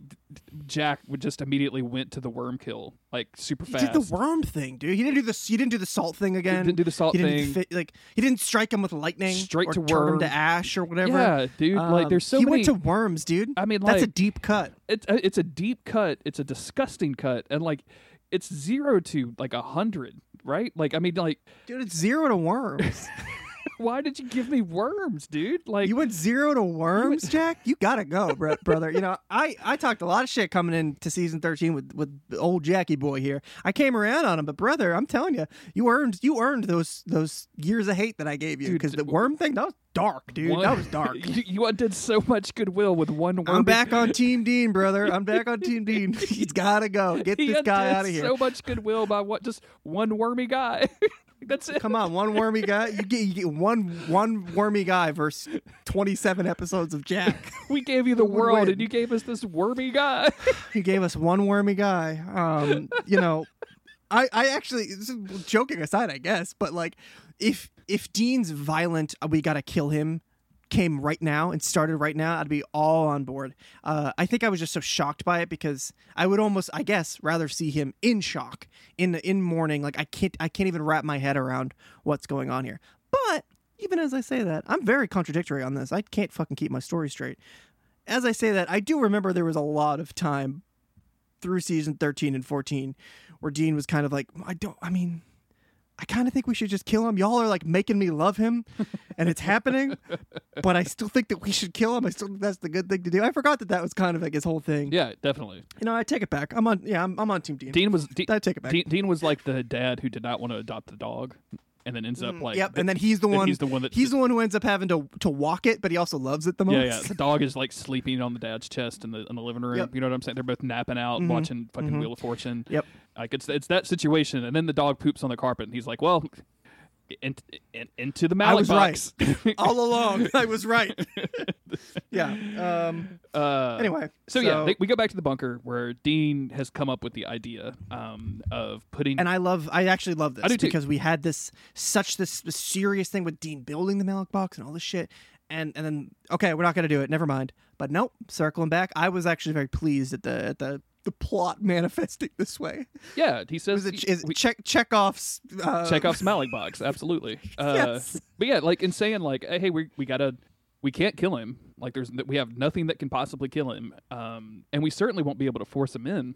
Jack would just immediately went to the worm kill like super He fast. did the worm thing, dude. He didn't do the he didn't do the salt thing again. didn't do the salt he didn't thing. Fit, like he didn't strike him with lightning. Straight or to turn him worm. to ash or whatever. Yeah, dude. like Um, there's so he many. went to worms, dude. I mean, that's a like- deep cut. it's a, it's a deep cut. It's a disgusting cut, and like it's zero to like a hundred, right? Like I mean, like Dude, it's zero to worms. (laughs) why did you give me worms, dude? Like you went zero to worms, Jack. You gotta go, (laughs) bro- brother. You know, I I talked a lot of shit coming into season thirteen with with old Jackie boy here. I came around on him, but brother, I'm telling you, you earned you earned those those years of hate that I gave you because the worm thing that was dark, dude. one- That was dark. (laughs) you, you undid so much goodwill with one worm. I'm back on (laughs) Team Dean, brother. I'm back on Team Dean. He's gotta go. Get he this guy out of here. So much goodwill by what? Just one wormy guy. (laughs) That's it. Come on, one wormy guy. You get you get one one wormy guy versus twenty seven episodes of Jack. (laughs) We gave you the world, win? and you gave us this wormy guy. (laughs) he gave us one wormy guy. Um, you know, I I actually joking aside, I guess, but like if if Dean's violent, uh, we gotta kill him. Came right now and started right now, I'd be all on board. Uh, I think I was just so shocked by it because I would almost, I guess, rather see him in shock, in in mourning. Like I can't, I can't even wrap my head around what's going on here. But even as I say that, I'm very contradictory on this. I can't fucking keep my story straight. As I say that, I do remember there was a lot of time through season 13 and 14 where Dean was kind of like, I don't, I mean, I kind of think we should just kill him. Y'all are like making me love him and it's happening, (laughs) but I still think that we should kill him. I still think that's the good thing to do. I forgot that that was kind of like his whole thing. yeah, definitely. You know, I take it back. I'm on, yeah, I'm, I'm on Team Dean. Dean was Dean, I take it back. Dean, Dean was like the dad who did not want to adopt the dog, and then ends up like Mm, yep, the- and then he's the then one. he's the one that he's the one who ends up having to to walk it, but he also loves it the most. Yeah, yeah. The dog is like sleeping on the dad's chest in the in the living room. Yep. You know what I'm saying? They're both napping out, Mhm, watching fucking mhm. Wheel of Fortune. Yep. Like it's it's that situation, and then the dog poops on the carpet, and he's like, "Well, in, in, into the I was box." (laughs) All along, I was right. yeah. Um. uh, Anyway. So, yeah, they, we go back to the bunker where Dean has come up with the idea um, of putting. and I love, I actually love this I do too. because we had this such this, this serious thing with Dean building the Ma'lak box and all this shit, and and then okay, we're not gonna do it. Never mind. But nope, circling back, I was actually very pleased at the at the the plot manifesting this way. yeah, he says Was it he- is we- check Chekhov's uh, check off Ma'lak box. Absolutely. (laughs) Uh, Yes. But yeah, like in saying like, hey, we we gotta, we can't kill him. Like there's we have nothing that can possibly kill him, um, and we certainly won't be able to force him in.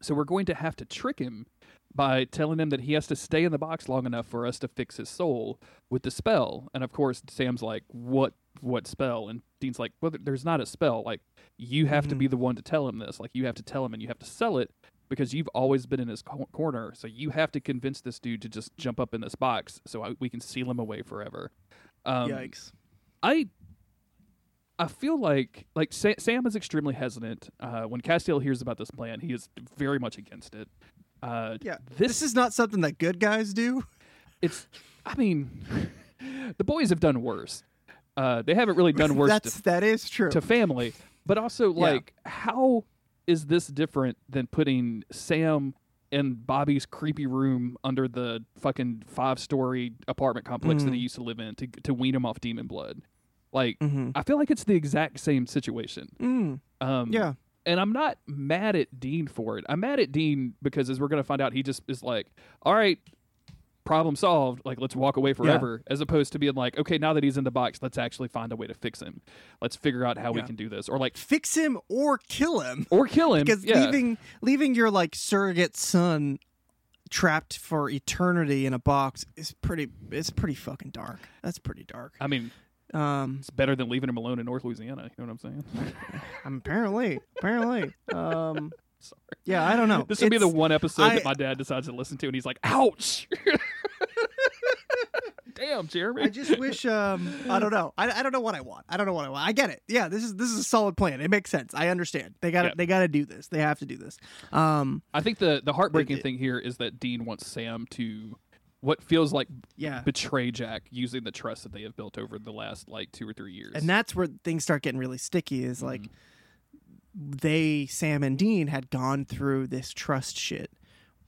So we're going to have to trick him by telling him that he has to stay in the box long enough for us to fix his soul with the spell. And of course, Sam's like, "What? What spell?" And Dean's like, "Well, there's not a spell. Like you have to be the one to tell him this. Like you have to tell him, and you have to sell it." Because you've always been in his co- corner, so you have to convince this dude to just jump up in this box, so I, we can seal him away forever. Um, Yikes. I I feel like like Sa- Sam is extremely hesitant. Uh, when Castiel hears about this plan, he is very much against it. Uh, Yeah. this, This is not something that good guys do. it's. I mean, (laughs) the boys have done worse. Uh, they haven't really done (laughs) worse That's to, that is true. to family, but also Yeah. like how is this different than putting Sam in Bobby's creepy room under the fucking five story apartment complex that he used to live in to to wean him off demon blood? Like Mhm. I feel like it's the exact same situation. Mm, Um, yeah. and I'm not mad at Dean for it. I'm mad at Dean because as we're gonna find out, he just is like, "All right, problem solved. Like, let's walk away forever." As opposed to being like, "Okay, now that he's in the box, let's actually find a way to fix him. Let's figure out how we can do this, or like, Fix him or kill him. or kill him." Because yeah. leaving leaving your like surrogate son trapped for eternity in a box is pretty it's pretty fucking dark. That's pretty dark. I mean, Um it's better than leaving him alone in North Louisiana. You know what I'm saying? (laughs) apparently. Apparently. (laughs) Um Yeah, I don't know. this would be the one episode I- that my dad decides to listen to, and he's like, "Ouch." (laughs) Damn, Jeremy. I just wish um I don't know. I, I don't know what I want. I don't know what I want. I get it. Yeah, this is this is a solid plan. It makes sense. I understand. They got to Yeah. they got to do this. They have to do this. Um I think the the heartbreaking it- thing here is that Dean wants Sam to what feels like yeah. betray Jack using the trust that they have built over the last like two or three years. And that's where things start getting really sticky is like Mm-hmm. They Sam and Dean had gone through this trust shit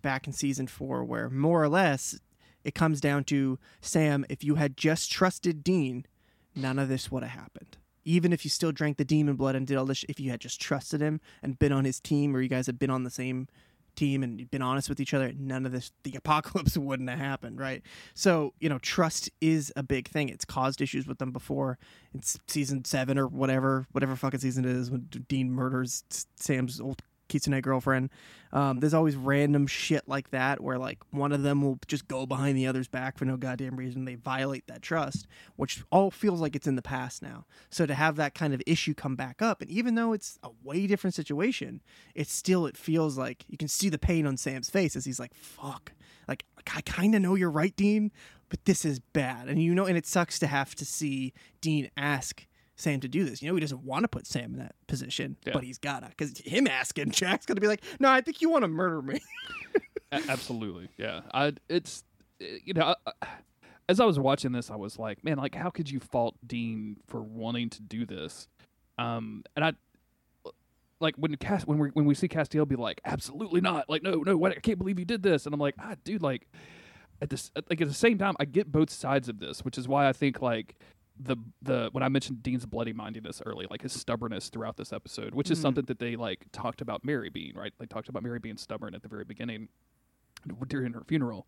back in season 4 where more or less it comes down to Sam if you had just trusted Dean none of this would have happened. Even if you still drank the demon blood and did all this if you had just trusted him and been on his team or you guys had been on the same team and been honest with each other, none of this the (laughs) apocalypse wouldn't have happened, right? So, you know, trust is a big thing. It's caused issues with them before. It's season seven or whatever, whatever fucking season it is when Dean murders Sam's old Kitsune girlfriend. Um, there's always random shit like that where like one of them will just go behind the other's back for no goddamn reason. They violate that trust, which all feels like it's in the past now. So to have that kind of issue come back up, and even though it's a way different situation, it's still it feels like you can see the pain on Sam's face as he's like, "Fuck." Like I kind of know you're right, Dean, but this is bad. And you know, and it sucks to have to see Dean ask Sam to do this. You know, he doesn't want to put Sam in that position, Yeah. but he's gotta. Because him asking, (laughs) Jack's gonna be like, "No, I think you want to murder me." (laughs) Absolutely, yeah. I it's uh, you know, I- as I was watching this, I was like, man, like how could you fault Dean for wanting to do this? Um, and I like when Cast when we when we see Castiel be like, absolutely not, like no, no, what? I can't believe you did this, and I'm like, ah, dude, like at this like at the same time, I get both sides of this, which is why I think like the the when I mentioned Dean's bloody mindedness early, like his stubbornness throughout this episode, which is Mhm. something that they like talked about Mary being right. They talked about Mary being stubborn at the very beginning during her funeral,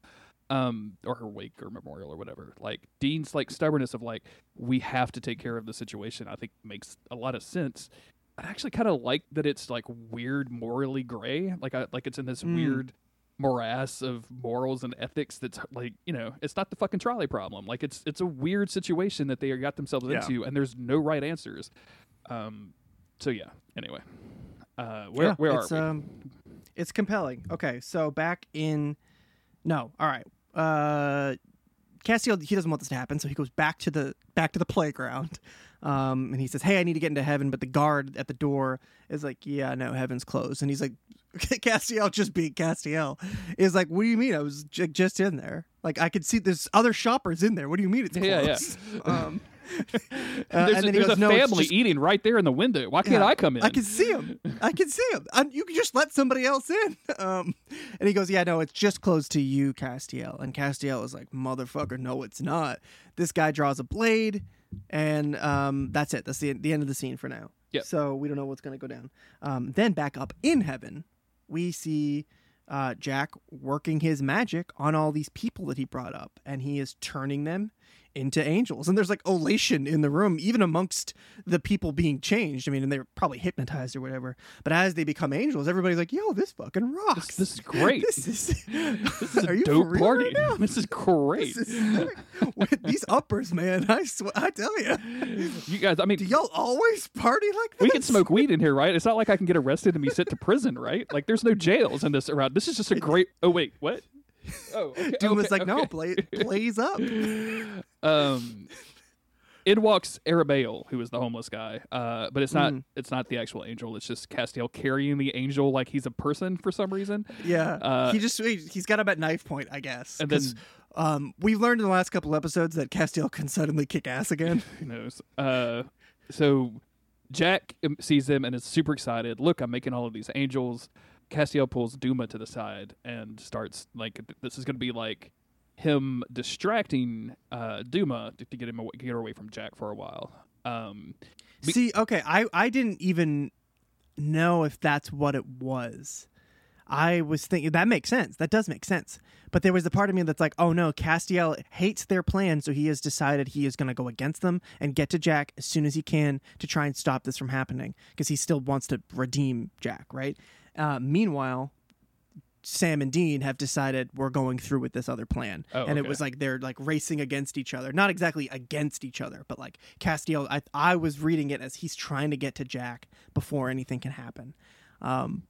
um, or her wake or memorial or whatever. Like Dean's like stubbornness of like we have to take care of the situation. I think makes a lot of sense. I actually kind of like that it's like weird morally gray. Like I like it's in this Mm. weird morass of morals and ethics that's like you know it's not the fucking trolley problem like it's it's a weird situation that they got themselves Yeah. into and there's no right answers um so yeah anyway uh where Yeah, where are it's, we Um, it's compelling. Okay, so back in no, all right. Uh, Castiel he doesn't want this to happen, so he goes back to the back to the playground, um, and he says, "Hey, I need to get into heaven," but the guard at the door is like, "Yeah, no, heaven's closed," and he's like. (laughs) Castiel just being Castiel is like, what do you mean? I was j- just in there. Like I could see there's other shoppers in there. What do you mean it's Yeah, yeah. closed? (laughs) um, (laughs) uh, there's and a, there's goes, a "No, family just eating right there in the window why can't Yeah, i come in I can see him. I can see him. And you can just let somebody else in. Um, and he goes, "Yeah, no, it's just closed to you, Castiel." And Castiel is like, "Motherfucker, no, it's not." This guy draws a blade, and um, that's it. That's the the end of the scene for now. Yep. So we don't know what's going to go down. Um, then back up in heaven, we see uh, Jack working his magic on all these people that he brought up, and he is turning them into angels. And there's like elation in the room, even amongst the people being changed. I mean, and they're probably hypnotized or whatever. But as they become angels, everybody's like, "Yo, this fucking rocks. This- this is great. this is this is (laughs) Are a you dope party right now? this is great This is these uppers, man. I swear, I tell you, you guys i mean do y'all always party like this? we can smoke weed in here, right? It's not like I can get arrested and be sent to prison, right? Like there's no jails in this around. This is just a great. Oh wait, what? Oh, okay, Doom was okay, like, no, okay. blaze, blaze up. (laughs) Um, in walks Arabael, who is the homeless guy. Uh, but it's not. Mm. It's not the actual angel. It's just Castiel carrying the angel like he's a person for some reason. Yeah, Uh, he just he's got him at knife point, I guess. And then- um, we've learned in the last couple episodes that Castiel can suddenly kick ass again. (laughs) Who knows? Uh, so Jack um, sees them and is super excited. Look, I'm making all of these angels. Castiel pulls Duma to the side and starts like this is going to be like him distracting uh, Duma to, to get him away, get her away from Jack for a while. Um, Be- See, okay, I I didn't even know if that's what it was. I was thinking that makes sense. That does make sense. But there was a part of me that's like, oh no, Castiel hates their plan, so he has decided he is going to go against them and get to Jack as soon as he can to try and stop this from happening because he still wants to redeem Jack, right? Uh, meanwhile, Sam and Dean have decided we're going through with this other plan, Oh, and it was like they're like racing against each other. Not exactly against each other, but like Castiel. I I was reading it as he's trying to get to Jack before anything can happen, um,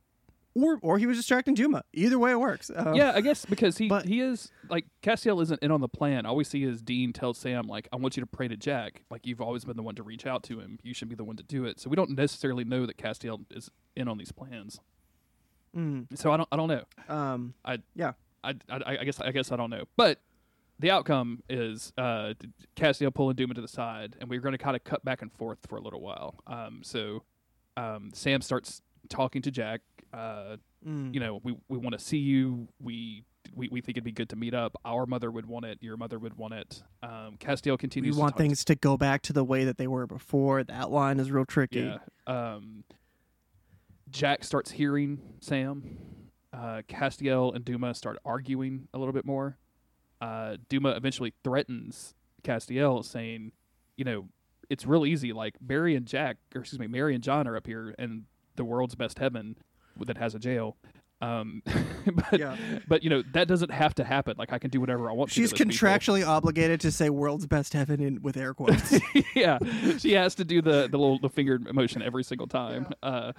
or or he was distracting Duma. Either way, it works. Um, yeah, I guess because he but- he is like Castiel isn't in on the plan. All we see is Dean tells Sam like, "I want you to pray to Jack. Like you've always been the one to reach out to him. You should be the one to do it." So we don't necessarily know that Castiel is in on these plans. Mm, So I don't I don't know. um, I yeah. I, I, I guess I guess I don't know, but the outcome is uh, Castiel pulling Duma to the side, and we're going to kind of cut back and forth for a little while. Um, so um, Sam starts talking to Jack. Uh, mm. you know, we we want to see you. We, we we think it'd be good to meet up. Our mother would want it. Your mother would want it. Um, Castiel we continues. to want to- things to go back to the way that they were before. That line is real tricky. Yeah. Um, Jack starts hearing Sam. Uh, Castiel and Duma start arguing a little bit more. Uh, Duma eventually threatens Castiel, saying, "You know, it's real easy. Like Barry and Jack, or excuse me, Mary and John are up here, and the world's best heaven. that has a jail. Um, (laughs) but Yeah. but you know that doesn't have to happen. Like I can do whatever I want. She's those people. contractually obligated to say "world's best heaven" in with air (laughs) quotes. yeah, she has to do the the little the finger motion every single time. Uh,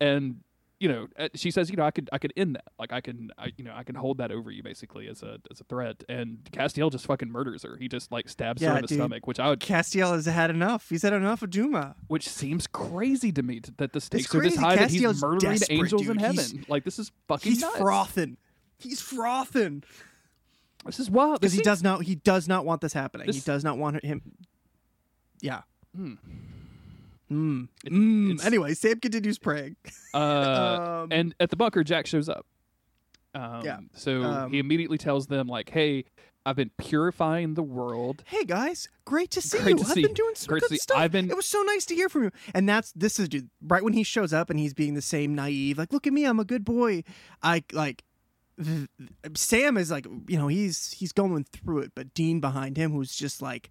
and you know, uh, she says, you know, I could I could end that. Like I can, I, you know, I can hold that over you basically as a as a threat. And Castiel just fucking murders her. He just like stabs her in the dude. stomach, which I would, Castiel has had enough. He's had enough of Duma. which seems crazy to me that the stakes are this high that he's Castiel's murdering angels in heaven. He's- like this is fucking He's nuts. frothing. He's frothing This is wild. because he seems- does not. He does not want this happening. he does not want him. Yeah. Hmm. Mm. It- Mm. Anyway, Sam continues praying. Uh, (laughs) Um, and at the bunker, Jack shows up. Um, Yeah. So Um, he immediately tells them, like, "Hey, I've been purifying the world. Hey guys, great to see Great you. to I've see been doing some Great good stuff. I've been- It was so nice to hear from you. And that's this is dude. Right when he shows up and he's being the same naive, like, look at me, I'm a good boy. I like. th- Sam is like, you know, he's he's going through it, but Dean behind him, who's just like,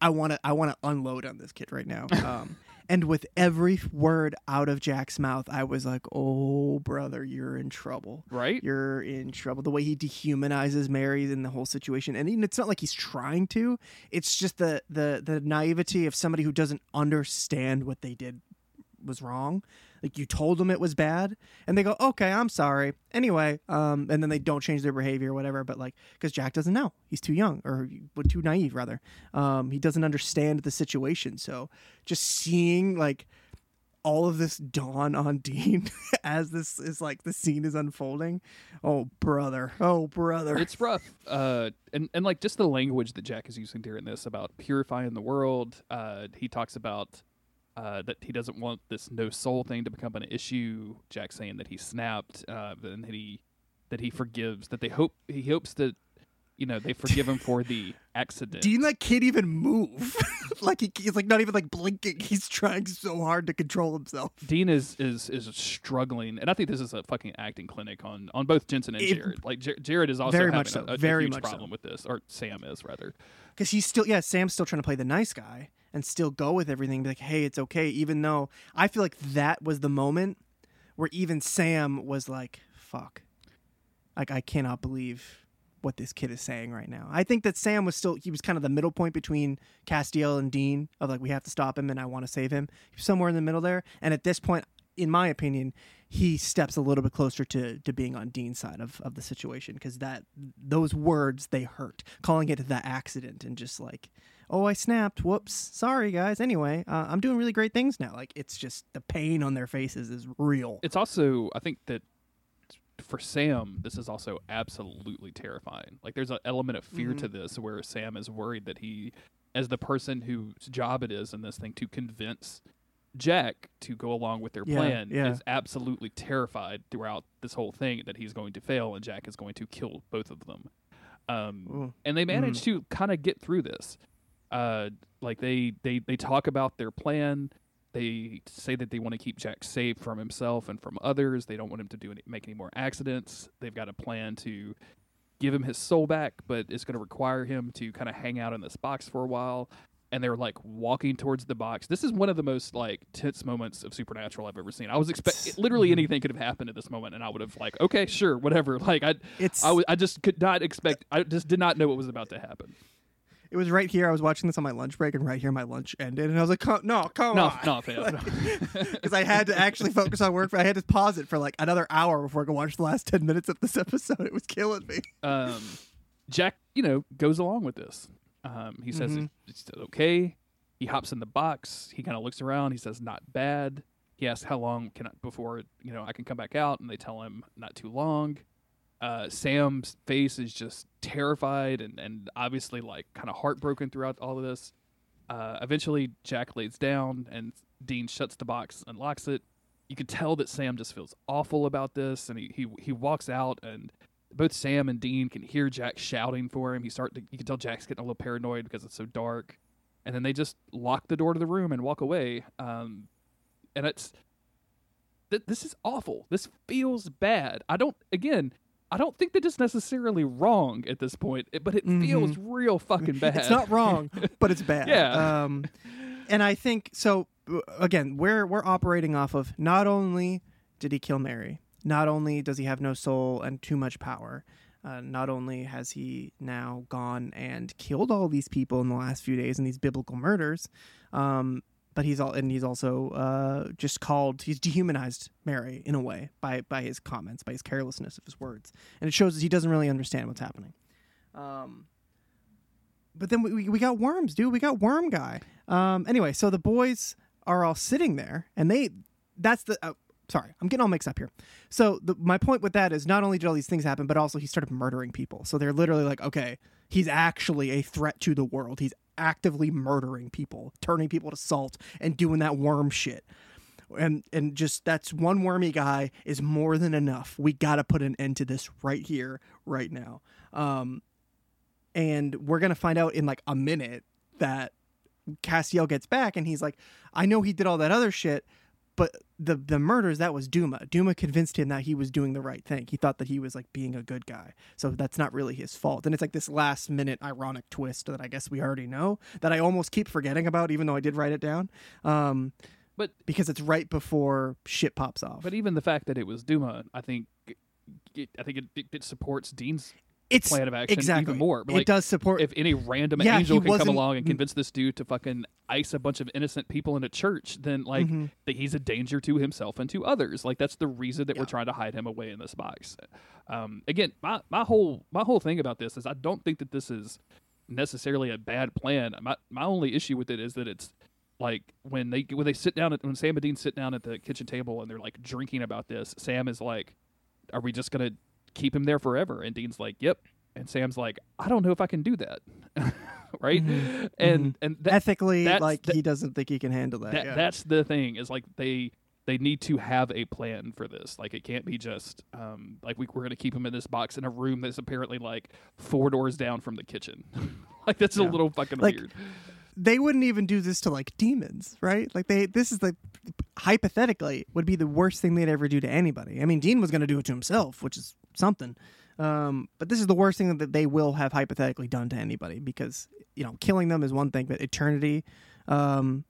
I want to, I want to unload on this kid right now. Um, and with every word out of Jack's mouth, I was like, oh brother, you're in trouble Right? you're in trouble. The way he dehumanizes Mary in the whole situation, and even- it's not like he's trying to. It's just the the the naivety of somebody who doesn't understand what they did was wrong. Like you told them it was bad, and they go, "Okay, I'm sorry." Anyway, um, and then they don't change their behavior or whatever. But like, because Jack doesn't know, he's too young or too naive rather. Um, he doesn't understand the situation. So just seeing like all of this dawn on (laughs) Dean as this is like the scene is unfolding. Oh brother, oh brother. it's rough. Uh, and and like just the language that Jack is using during this about purifying the world. Uh, he talks about uh, that he doesn't want this no soul thing to become an issue. Jack saying that he snapped, uh, and that he that he forgives. That they hope he hopes that you know they forgive him for the (laughs) accident. Dean like can't even move. (laughs) like he, he's like not even like blinking. He's trying so hard to control himself. Dean is is is struggling, and I think this is a fucking acting clinic on on both Jensen and It- Jared. Like Jar- Jared is also Very having much so, a, a very huge much so. problem with this, or Sam is rather. Because he's still yeah, Sam's still trying to play the nice guy and still go with everything. Be like, hey, it's okay. Even though I feel like that was the moment where even Sam was like, fuck. Like I cannot believe what this kid is saying right now. I think that Sam was still he was kind of the middle point between Castiel and Dean of like we have to stop him and I want to save him. Somewhere in the middle there. And at this point, in my opinion, he steps a little bit closer to to being on Dean's side of, of the situation because that those words they hurt. Calling it the accident and just like, oh, I snapped. Whoops. Sorry, guys. Anyway, uh, I'm doing really great things now. Like it's just the pain on their faces is real. It's also, I think that for Sam, this is also absolutely terrifying. Like, there's an element of fear to Mm-hmm. this where Sam is worried that he, as the person whose job it is in this thing to convince Jack to go along with their Yeah, plan, yeah. is absolutely terrified throughout this whole thing that he's going to fail and Jack is going to kill both of them. Um, and they manage Mm. to kind of get through this. Uh, like they, they they talk about their plan. They say that they want to keep Jack safe from himself and from others. They don't want him to do any, make any more accidents. They've got a plan to give him his soul back, but it's going to require him to kind of hang out in this box for a while. And they're like walking towards the box. This is one of the most like tense moments of Supernatural I've ever seen. I was expect literally anything could have happened at this moment, and I would have like, okay, sure, whatever. (laughs) Like I, It's I, w- I just could not expect. I just did not know what was about to happen. It was right here. I was watching this on my lunch break, and right here my lunch ended, and I was like, "Co- "No, come No, on!" no, because (laughs) (laughs) I had to actually focus on work. I had to pause it for like another hour before I could watch the last ten minutes of this episode. It was killing me. um, Jack, you know, goes along with this. Um, he says Mhm. it's okay. He hops in the box. He kind of looks around. He says, "Not bad." He asks, "How long can I before you know I can come back out?" And they tell him, "Not too long." Uh, Sam's face is just terrified and and obviously like kind of heartbroken throughout all of this. Uh, eventually, Jack lays down and Dean shuts the box and locks it. You can tell that Sam just feels awful about this, and he he, he walks out and both Sam and Dean can hear Jack shouting for him. He start to, you can tell Jack's getting a little paranoid because it's so dark, and then they just lock the door to the room and walk away. Um, and it's th- this is awful. This feels bad. I don't again. I don't think that it's necessarily wrong at this point, but it feels real fucking (laughs) bad. Mm-hmm. It's not wrong, but it's bad. (laughs) Yeah. Um, and I think so. Again, we're we're operating off of not only did he kill Mary, not only does he have no soul and too much power, uh, not only has he now gone and killed all these people in the last few days in these biblical murders, um, but he's all and he's also uh, just called he's dehumanized Mary in a way by by his comments, by his carelessness of his words, and it shows that he doesn't really understand what's happening. Um, but then we, we got worms, dude. We got worm guy. Um, anyway, so the boys are all sitting there, and they that's the. Uh, sorry, I'm getting all mixed up here. So the, my point with that is not only did all these things happen, but also he started murdering people. So they're literally like, okay, he's actually a threat to the world. He's actively murdering people, turning people to salt, and doing that worm shit. And and just that's one wormy guy is more than enough. We got to put an end to this right here, right now. Um, and we're gonna find out in like a minute that Castiel gets back, and he's like, I know he did all that other shit, but the the murders that was Duma. Duma convinced him that he was doing the right thing. He thought that he was like being a good guy. So that's not really his fault. And it's like this last minute ironic twist that I guess we already know that I almost keep forgetting about, even though I did write it down. Um, But because it's right before shit pops off. but even the fact that it was Duma, I think it, I think it, it, it supports Dean's it's plan of action exactly. even more. But it like, does support. if any random Yeah, angel can come along and convince this dude to fucking ice a bunch of innocent people in a church, then like Mm-hmm. that he's a danger to himself and to others. Like that's the reason that Yeah. we're trying to hide him away in this box. Um, again, my my whole my whole thing about this is I don't think that this is necessarily a bad plan. My my only issue with it is that it's like when they when they sit down at when Sam and Dean sit down at the kitchen table and they're like drinking about this, Sam is like, "Are we just gonna keep him there forever?" And Dean's like, "Yep." And Sam's like, "I don't know if I can do that." (laughs) right? And and that, ethically, like he doesn't think he can handle that. that yeah. that's the thing is like they they need to have a plan for this. Like it can't be just um, like we, we're going to keep him in this box in a room that's apparently like four doors down from the kitchen. (laughs) like that's a little fucking Like, weird. They wouldn't even do this to like demons, right? Like they this is like hypothetically would be the worst thing they'd ever do to anybody. I mean, Dean was going to do it to himself, which is something. Um, but this is the worst thing that they will have hypothetically done to anybody because you know killing them is one thing, but eternity, um,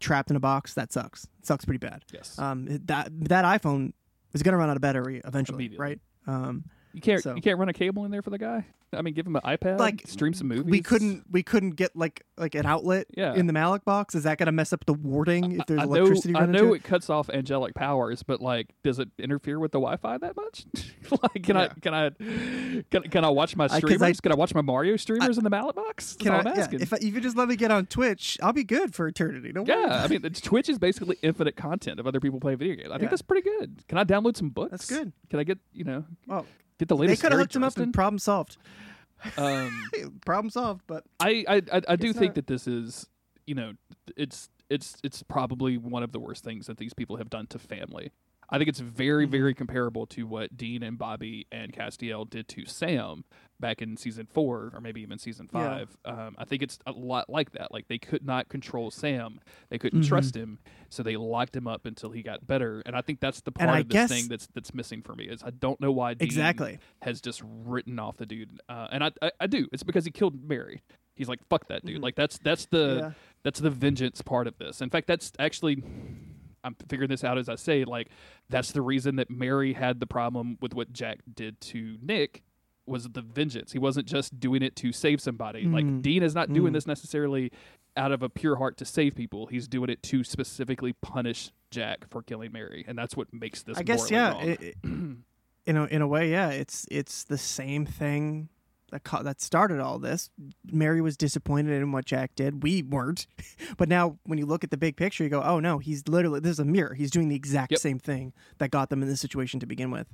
trapped in a box that sucks. It sucks pretty bad. Yes. Um, that that iPhone is going to run out of battery eventually, right? Um, you can't so- you can't run a cable in there for the guy. I mean, give him an iPad, Like, stream some movies. we couldn't we couldn't get like like an outlet Yeah. in the Ma'lak box. Is that going to mess up the warding if there's I know, electricity I know to it cuts off angelic powers, but like, does it interfere with the Wi-Fi that much? (laughs) like, can Yeah. I can I can, can I watch my 'cause I- streamers? can I watch my Mario streamers in the Ma'lak box? That's Can all I, yeah, if, I, if you just let me get on Twitch, I'll be good for eternity. Don't worry. Yeah, I mean, Twitch is basically infinite content of other people playing video games. I think that's pretty good. Can I download some books? That's good. Can I get you know well, get the latest. they could have hooked him up and problem solved. Um, (laughs) problem solved, but I I I, I do Guess think that this is you know it's it's it's probably one of the worst things that these people have done to family. I think it's very Mm-hmm. very comparable to what Dean and Bobby and Castiel did to Sam back in season four or maybe even season Yeah. five. Um, I think it's a lot like that. Like they could not control Sam, they couldn't Mm-hmm. trust him, so they locked him up until he got better. And I think that's the part of this guess- thing that's that's missing for me is I don't know why Dean Exactly. has just written off the dude. Uh, and I, I I do. It's because he killed Mary. He's like fuck that dude. Like that's that's the Mm-hmm. Yeah. that's the vengeance part of this. In fact, that's actually I'm figuring this out as I say. Like that's the reason that Mary had the problem with what Jack did to Nick was the vengeance. He wasn't just doing it to save somebody. Mm. Like Dean is not doing this necessarily out of a pure heart to save people. He's doing it to specifically punish Jack for killing Mary, and that's what makes this. I guess yeah. It, it- (clears throat) in a in a way, yeah. It's it's the same thing that co- that started all this. Mary was disappointed in what Jack did. We weren't, (laughs) but now when you look at the big picture, you go, oh no, he's literally this is a mirror. He's doing the exact Yep. same thing that got them in this situation to begin with.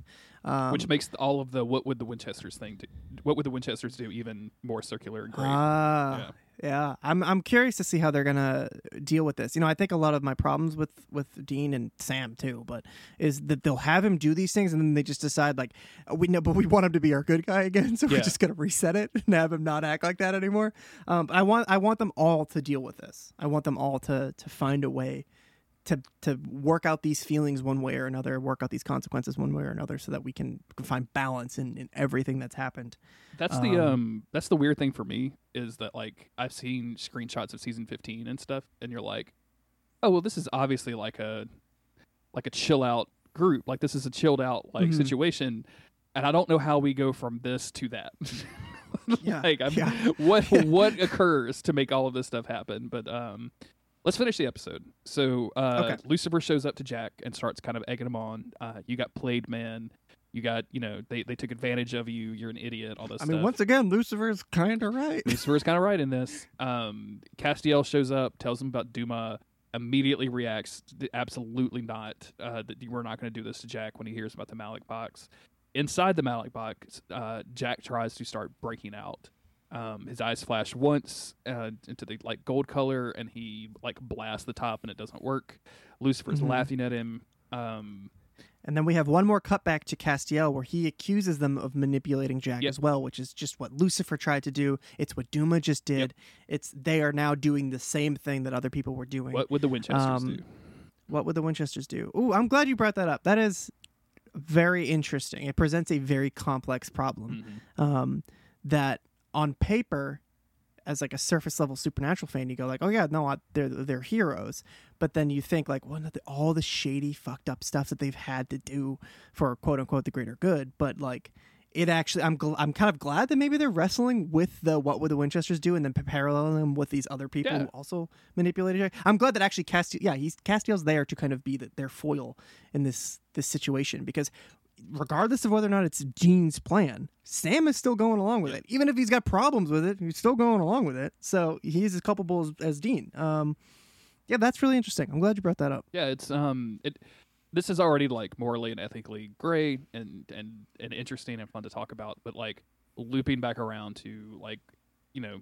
Um, which makes all of the what would the Winchesters thing do, what would the Winchesters do even more circular and great. Ah, Yeah. Yeah. I'm I'm curious to see how they're gonna deal with this. You know, I think a lot of my problems with with Dean and Sam too, but is that they'll have him do these things and then they just decide like "Oh, we know, but we want him to be our good guy again, (laughs) so Yeah. we're just gonna reset it and have him not act like that anymore. Um, but I want I want them all to deal with this. I want them all to to find a way. To, to work out these feelings one way or another, work out these consequences one way or another, so that we can, can find balance in, in everything that's happened. That's the um that's the weird thing for me is that like I've seen screenshots of season 15 and stuff and you're like, "Oh, well this is obviously like a like a chill out group. Like this is a chilled out like Mhm. situation, and I don't know how we go from this to that. (laughs) Yeah, like I'm, yeah. what (laughs) what occurs to make all of this stuff happen? But um, let's finish the episode. So uh, Okay. Lucifer shows up to Jack and starts kind of egging him on. Uh, you got played man. You got you know they they took advantage of you. You're an idiot. All this I stuff. mean, once again, Lucifer's kind of right. (laughs) Lucifer's kind of right in this. Um, Castiel shows up, tells him about Duma, immediately reacts, absolutely not. Uh, that we're not going to do this to Jack when he hears about the Ma'lak box. Inside the Ma'lak box, uh, Jack tries to start breaking out. Um, his eyes flash once uh, into the like gold color, and he like blasts the top, and it doesn't work. Lucifer's Mhm. laughing at him. Um, And then we have one more cutback to Castiel where he accuses them of manipulating Jack Yep. as well, which is just what Lucifer tried to do. It's what Duma just did. It's they are now doing the same thing that other people were doing. what would the Winchesters Um, do? What would the Winchesters do? Ooh, I'm glad you brought that up. That is very interesting. It presents a very complex problem. Mhm. Um, that on paper, as like a surface level supernatural fan, you go like, oh yeah, no, I, they're they're heroes. But then you think like, well, the- all the shady, fucked up stuff that they've had to do for quote unquote the greater good. But like, it actually, I'm gl- I'm kind of glad that maybe they're wrestling with the what would the Winchesters do, and then paralleling them with these other people Yeah. who also manipulated. Jack. I'm glad that actually Castiel, yeah, he's Castiel's there to kind of be the, their foil in this this situation because regardless of whether or not it's Gene's plan, Sam is still going along with it. Even if he's got problems with it, he's still going along with it. So he's as culpable as, as Dean. Um, yeah, that's really interesting. I'm glad you brought that up. Yeah, it's um it this is already like morally and ethically gray and and and interesting and fun to talk about, but like looping back around to like you know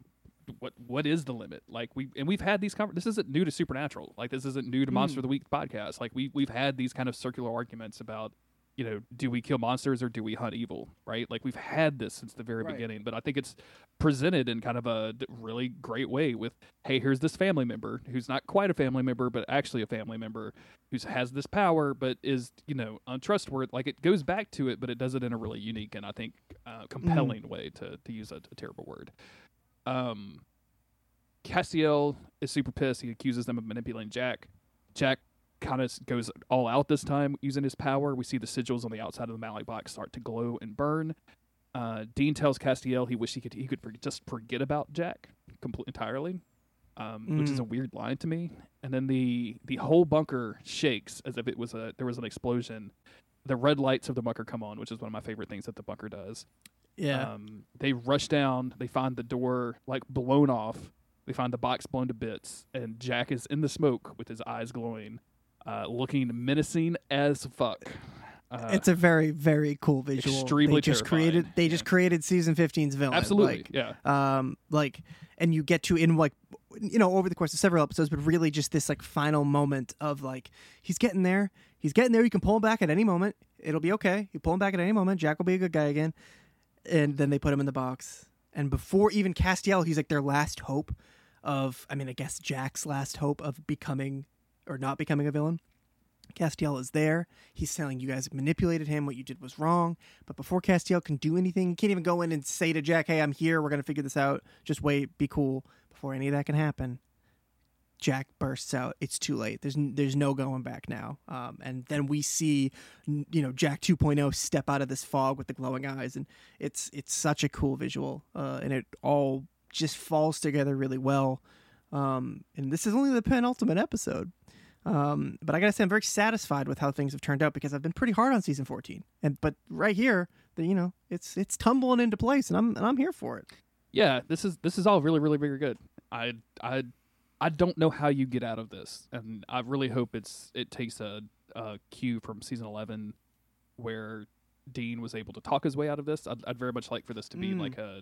what what is the limit? Like we and we've had these conver- this isn't new to supernatural. Like this isn't new to Monster of the Week podcast. Like we we've had these kind of circular arguments about you know, do we kill monsters or do we hunt evil, right? Like we've had this since the very Right. beginning, but I think it's presented in kind of a really great way with, hey, here's this family member who's not quite a family member, but actually a family member who has this power, but is, you know, untrustworthy. Like it goes back to it, but it does it in a really unique and I think uh, compelling way to, to use a, a terrible word. Um, Castiel is super pissed. He accuses them of manipulating Jack. Jack kind of goes all out this time using his power. We see the sigils on the outside of the Ma'lak box start to glow and burn. Uh, Dean tells Castiel he wished he could he could for- just forget about Jack completely entirely, um, which is Mm. a weird line to me. And then the the whole bunker shakes as if it was a there was an explosion. The red lights of the bunker come on, which is one of my favorite things that the bunker does. Yeah. Um, they rush down. They find the door like blown off. They find the box blown to bits, and Jack is in the smoke with his eyes glowing, uh, looking menacing as fuck. Uh, it's a very very cool visual. extremely they just terrifying. created they just created season 15's villain. absolutely, Like, yeah, um like and you get to in like you know over the course of several episodes but really just this like final moment of like he's getting there he's getting there you can pull him back at any moment it'll be okay you pull him back at any moment jack will be a good guy again and then they put him in the box and before even castiel he's like their last hope of i mean i guess jack's last hope of becoming or not becoming a villain Castiel is there. He's telling you guys manipulated him. What you did was wrong. But before Castiel can do anything, he can't even go in and say to Jack, "Hey, I'm here. We're gonna figure this out. Just wait. Be cool." Before any of that can happen, Jack bursts out. It's too late. There's there's no going back now. Um, and then we see, you know, Jack 2.0 step out of this fog with the glowing eyes, and it's it's such a cool visual, uh, and it all just falls together really well. Um, and this is only the penultimate episode. Um, but I gotta say, I'm very satisfied with how things have turned out because I've been pretty hard on season 14, and but right here, the, you know, it's it's tumbling into place, and I'm and I'm here for it. yeah. This is this is all really, really, very good. I I I don't know how you get out of this, and I really hope it's it takes a, a cue from season eleven where Dean was able to talk his way out of this. I'd, I'd very much like for this to be Mm. like a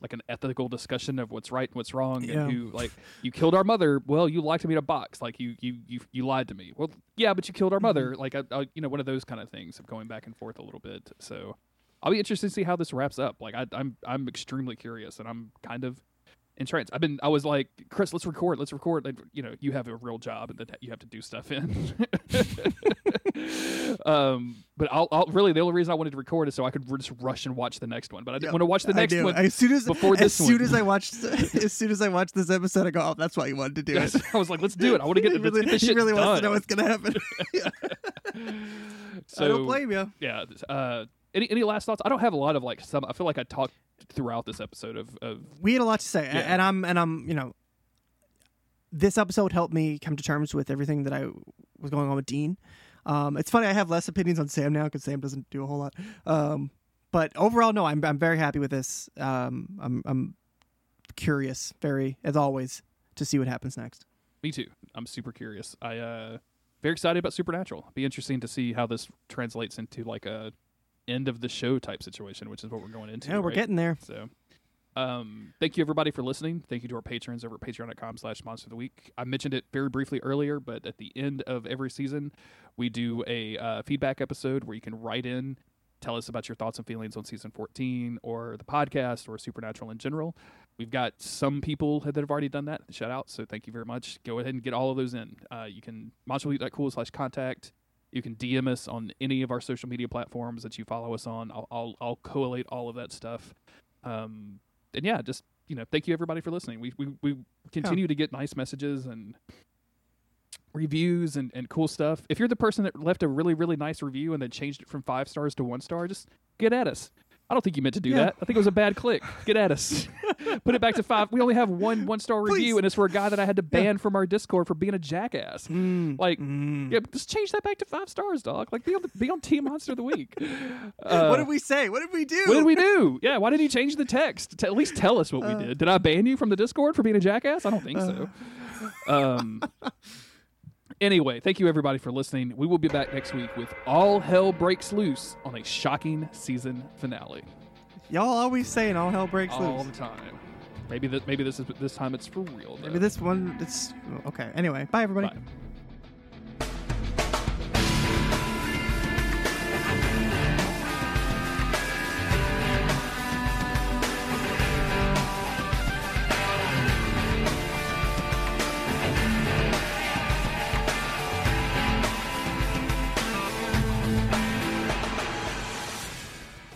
like an ethical discussion of what's right and what's wrong, Yeah. and who like you killed our mother. Well, you lied to me in a box. Like you you you you lied to me. Well, yeah, but you killed our mother. Mm-hmm. Like I, I, you know, one of those kind of things of going back and forth a little bit. So I'll be interested to see how this wraps up. Like I, I'm I'm extremely curious, and I'm kind of entranced. I've been I was like, Chris, let's record, let's record. And, you know, you have a real job, and that you have to do stuff in. (laughs) um, but I'll, I'll really the only reason I wanted to record is so I could just rush and watch the next one. But I didn't want to watch the next one. As soon as before as this soon one. as I watched (laughs) (laughs) as soon as I watched this episode, I go, "Oh, that's why you wanted to do it." (laughs) I was like, let's do it. I want to get, really, get this shit really done. wants to know what's gonna happen. So I don't blame you. yeah. Uh, any any last thoughts? I don't have a lot of like some. I feel like I talked throughout this episode of of We had a lot to say, Yeah. and I'm and I'm you know, this episode helped me come to terms with everything that I was going on with Dean. Um, it's funny I have less opinions on Sam now because Sam doesn't do a whole lot. Um, but overall, no, I'm I'm very happy with this. Um, I'm I'm curious, very as always, to see what happens next. Me too. I'm super curious. I uh very excited about Supernatural. Be interesting to see how this translates into like a end of the show type situation, which is what we're going into. Yeah, we're right? getting there. So, um, thank you everybody for listening. Thank you to our patrons over at patreon.com slash monster of the week. I mentioned it very briefly earlier, but at the end of every season, we do a uh, feedback episode where you can write in, tell us about your thoughts and feelings on season 14 or the podcast or Supernatural in general. We've got some people that have already done that. Shout out. So thank you very much. Go ahead and get all of those in. Uh, you can monsterleap.cool slash contact. You can DM us on any of our social media platforms that you follow us on. I'll, I'll, I'll collate all of that stuff. Um, and yeah, just you know, thank you everybody for listening. We we, we continue to get nice messages and reviews and, and cool stuff. If you're the person that left a really really nice review and then changed it from five stars to one star, just get at us. I don't think you meant to do Yeah. that. I think it was a bad click. Get at us. (laughs) Put it back to five. We only have one one star review, and it's for a guy that I had to ban from our Discord for being a jackass. Like, Mm. yeah, just change that back to five stars, dog. Like, be on the, be on Team Monster of the Week. (laughs) Uh, what did we say? What did we do? what did we do? (laughs) Yeah, why didn't you change the text? To at least tell us what we did. Did I ban you from the Discord for being a jackass? I don't think so. Um. Anyway, thank you everybody for listening. We will be back next week with All Hell Breaks Loose on a shocking season finale. Y'all always saying all hell breaks All loose. All the time. Maybe that. Maybe this is this time it's for real. Though. Maybe this one. It's okay. Anyway, bye everybody. Bye.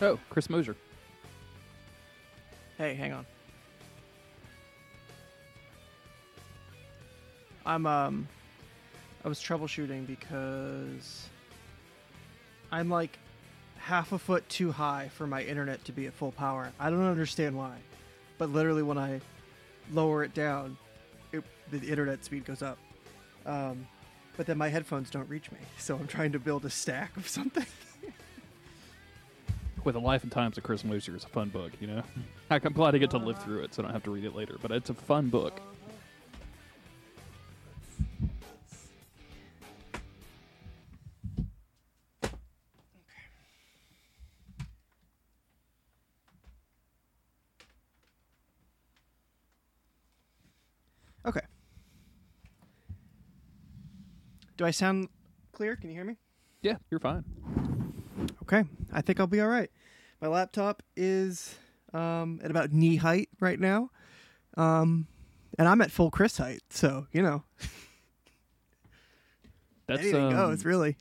Oh, Chris Moser. Hey, hang on. I'm um I was troubleshooting because I'm like half a foot too high for my internet to be at full power. I don't understand why. But literally when I lower it down, it, the internet speed goes up. Um, but then my headphones don't reach me. (laughs) So I'm trying to build a stack of something. (laughs) with the life and times of Chris Mosier is a fun book, you know. (laughs) I'm glad I get to live through it, so I don't have to read it later. But it's a fun book. Okay. Do I sound clear? Can you hear me? Yeah, you're fine. Okay, I think I'll be all right. My laptop is um, at about knee height right now, um, and I'm at full Chris height. So you know, (laughs) That's anything um, goes really.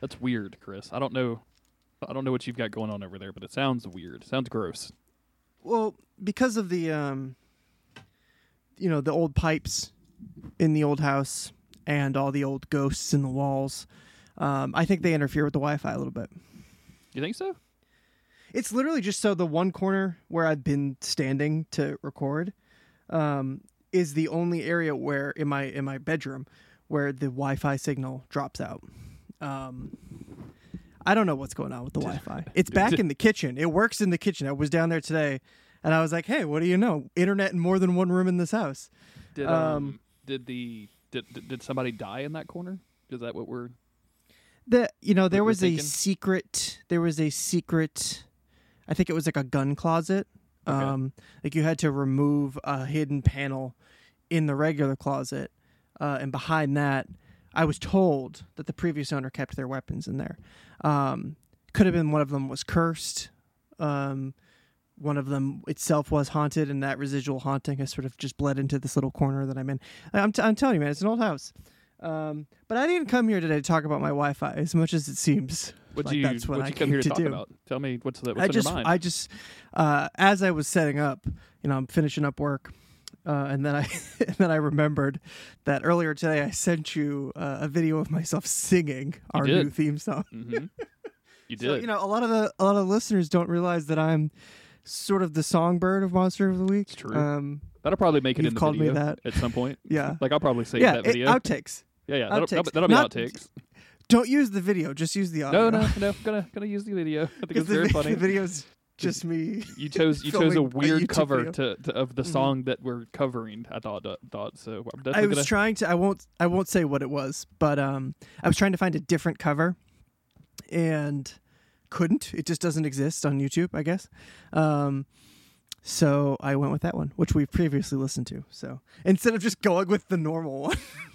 that's weird, Chris. I don't know. I don't know what you've got going on over there, but it sounds weird. sounds gross. Well, because of the um, you know, the old pipes in the old house and all the old ghosts in the walls. Um, I think they interfere with the Wi-Fi a little bit. You think so? It's literally just so the one corner where I've been standing to record um, is the only area where in my in my bedroom where the Wi-Fi signal drops out. Um, I don't know what's going on with the (laughs) Wi-Fi. It's back in the kitchen. It works in the kitchen. I was down there today, and I was like, "Hey, what do you know? Internet in more than one room in this house." Did um, Um, did the did, did did somebody die in that corner? Is that what we're? The you know there was a secret. There was a secret. I think it was like a gun closet. Okay. Um, like you had to remove a hidden panel in the regular closet, uh, and behind that, I was told that the previous owner kept their weapons in there. Um, could have been one of them was cursed. Um, one of them itself was haunted, and that residual haunting has sort of just bled into this little corner that I'm in. I'm, t- I'm telling you, man, it's an old house. Um, but I didn't come here today to talk about my Wi-Fi as much as it seems. What like you that's what what I came here to, to talk do. about? Tell me what's the, what's I just, your mind? I just, uh, as I was setting up, you know, I'm finishing up work, uh, and then I (laughs) and then I remembered that earlier today I sent you uh, a video of myself singing our did. new theme song. hmm (laughs) You did. So you know, a lot of the a lot of listeners don't realize that I'm sort of the songbird of Monster of the Week. It's true. Um, That'll probably make it You've in the called me that. at some point. (laughs) yeah, Like I'll probably save yeah. that it- video. outtakes. Yeah, yeah. That'll, that'll, that'll be Not- outtakes. Don't use the video. Just use the audio. No, no, no. Gonna gonna use the video. (laughs) I think it's very vi- (laughs) funny. the video's just me. You chose you chose a filming a weird cover to, to of the Mhm. song that we're covering. I thought thought so. I was gonna, trying to. I won't. I won't say what it was, but um, I was trying to find a different cover, and couldn't. It just doesn't exist on YouTube, I guess. Um, so I went with that one, which we've previously listened to. So instead of just going with the normal one, (laughs)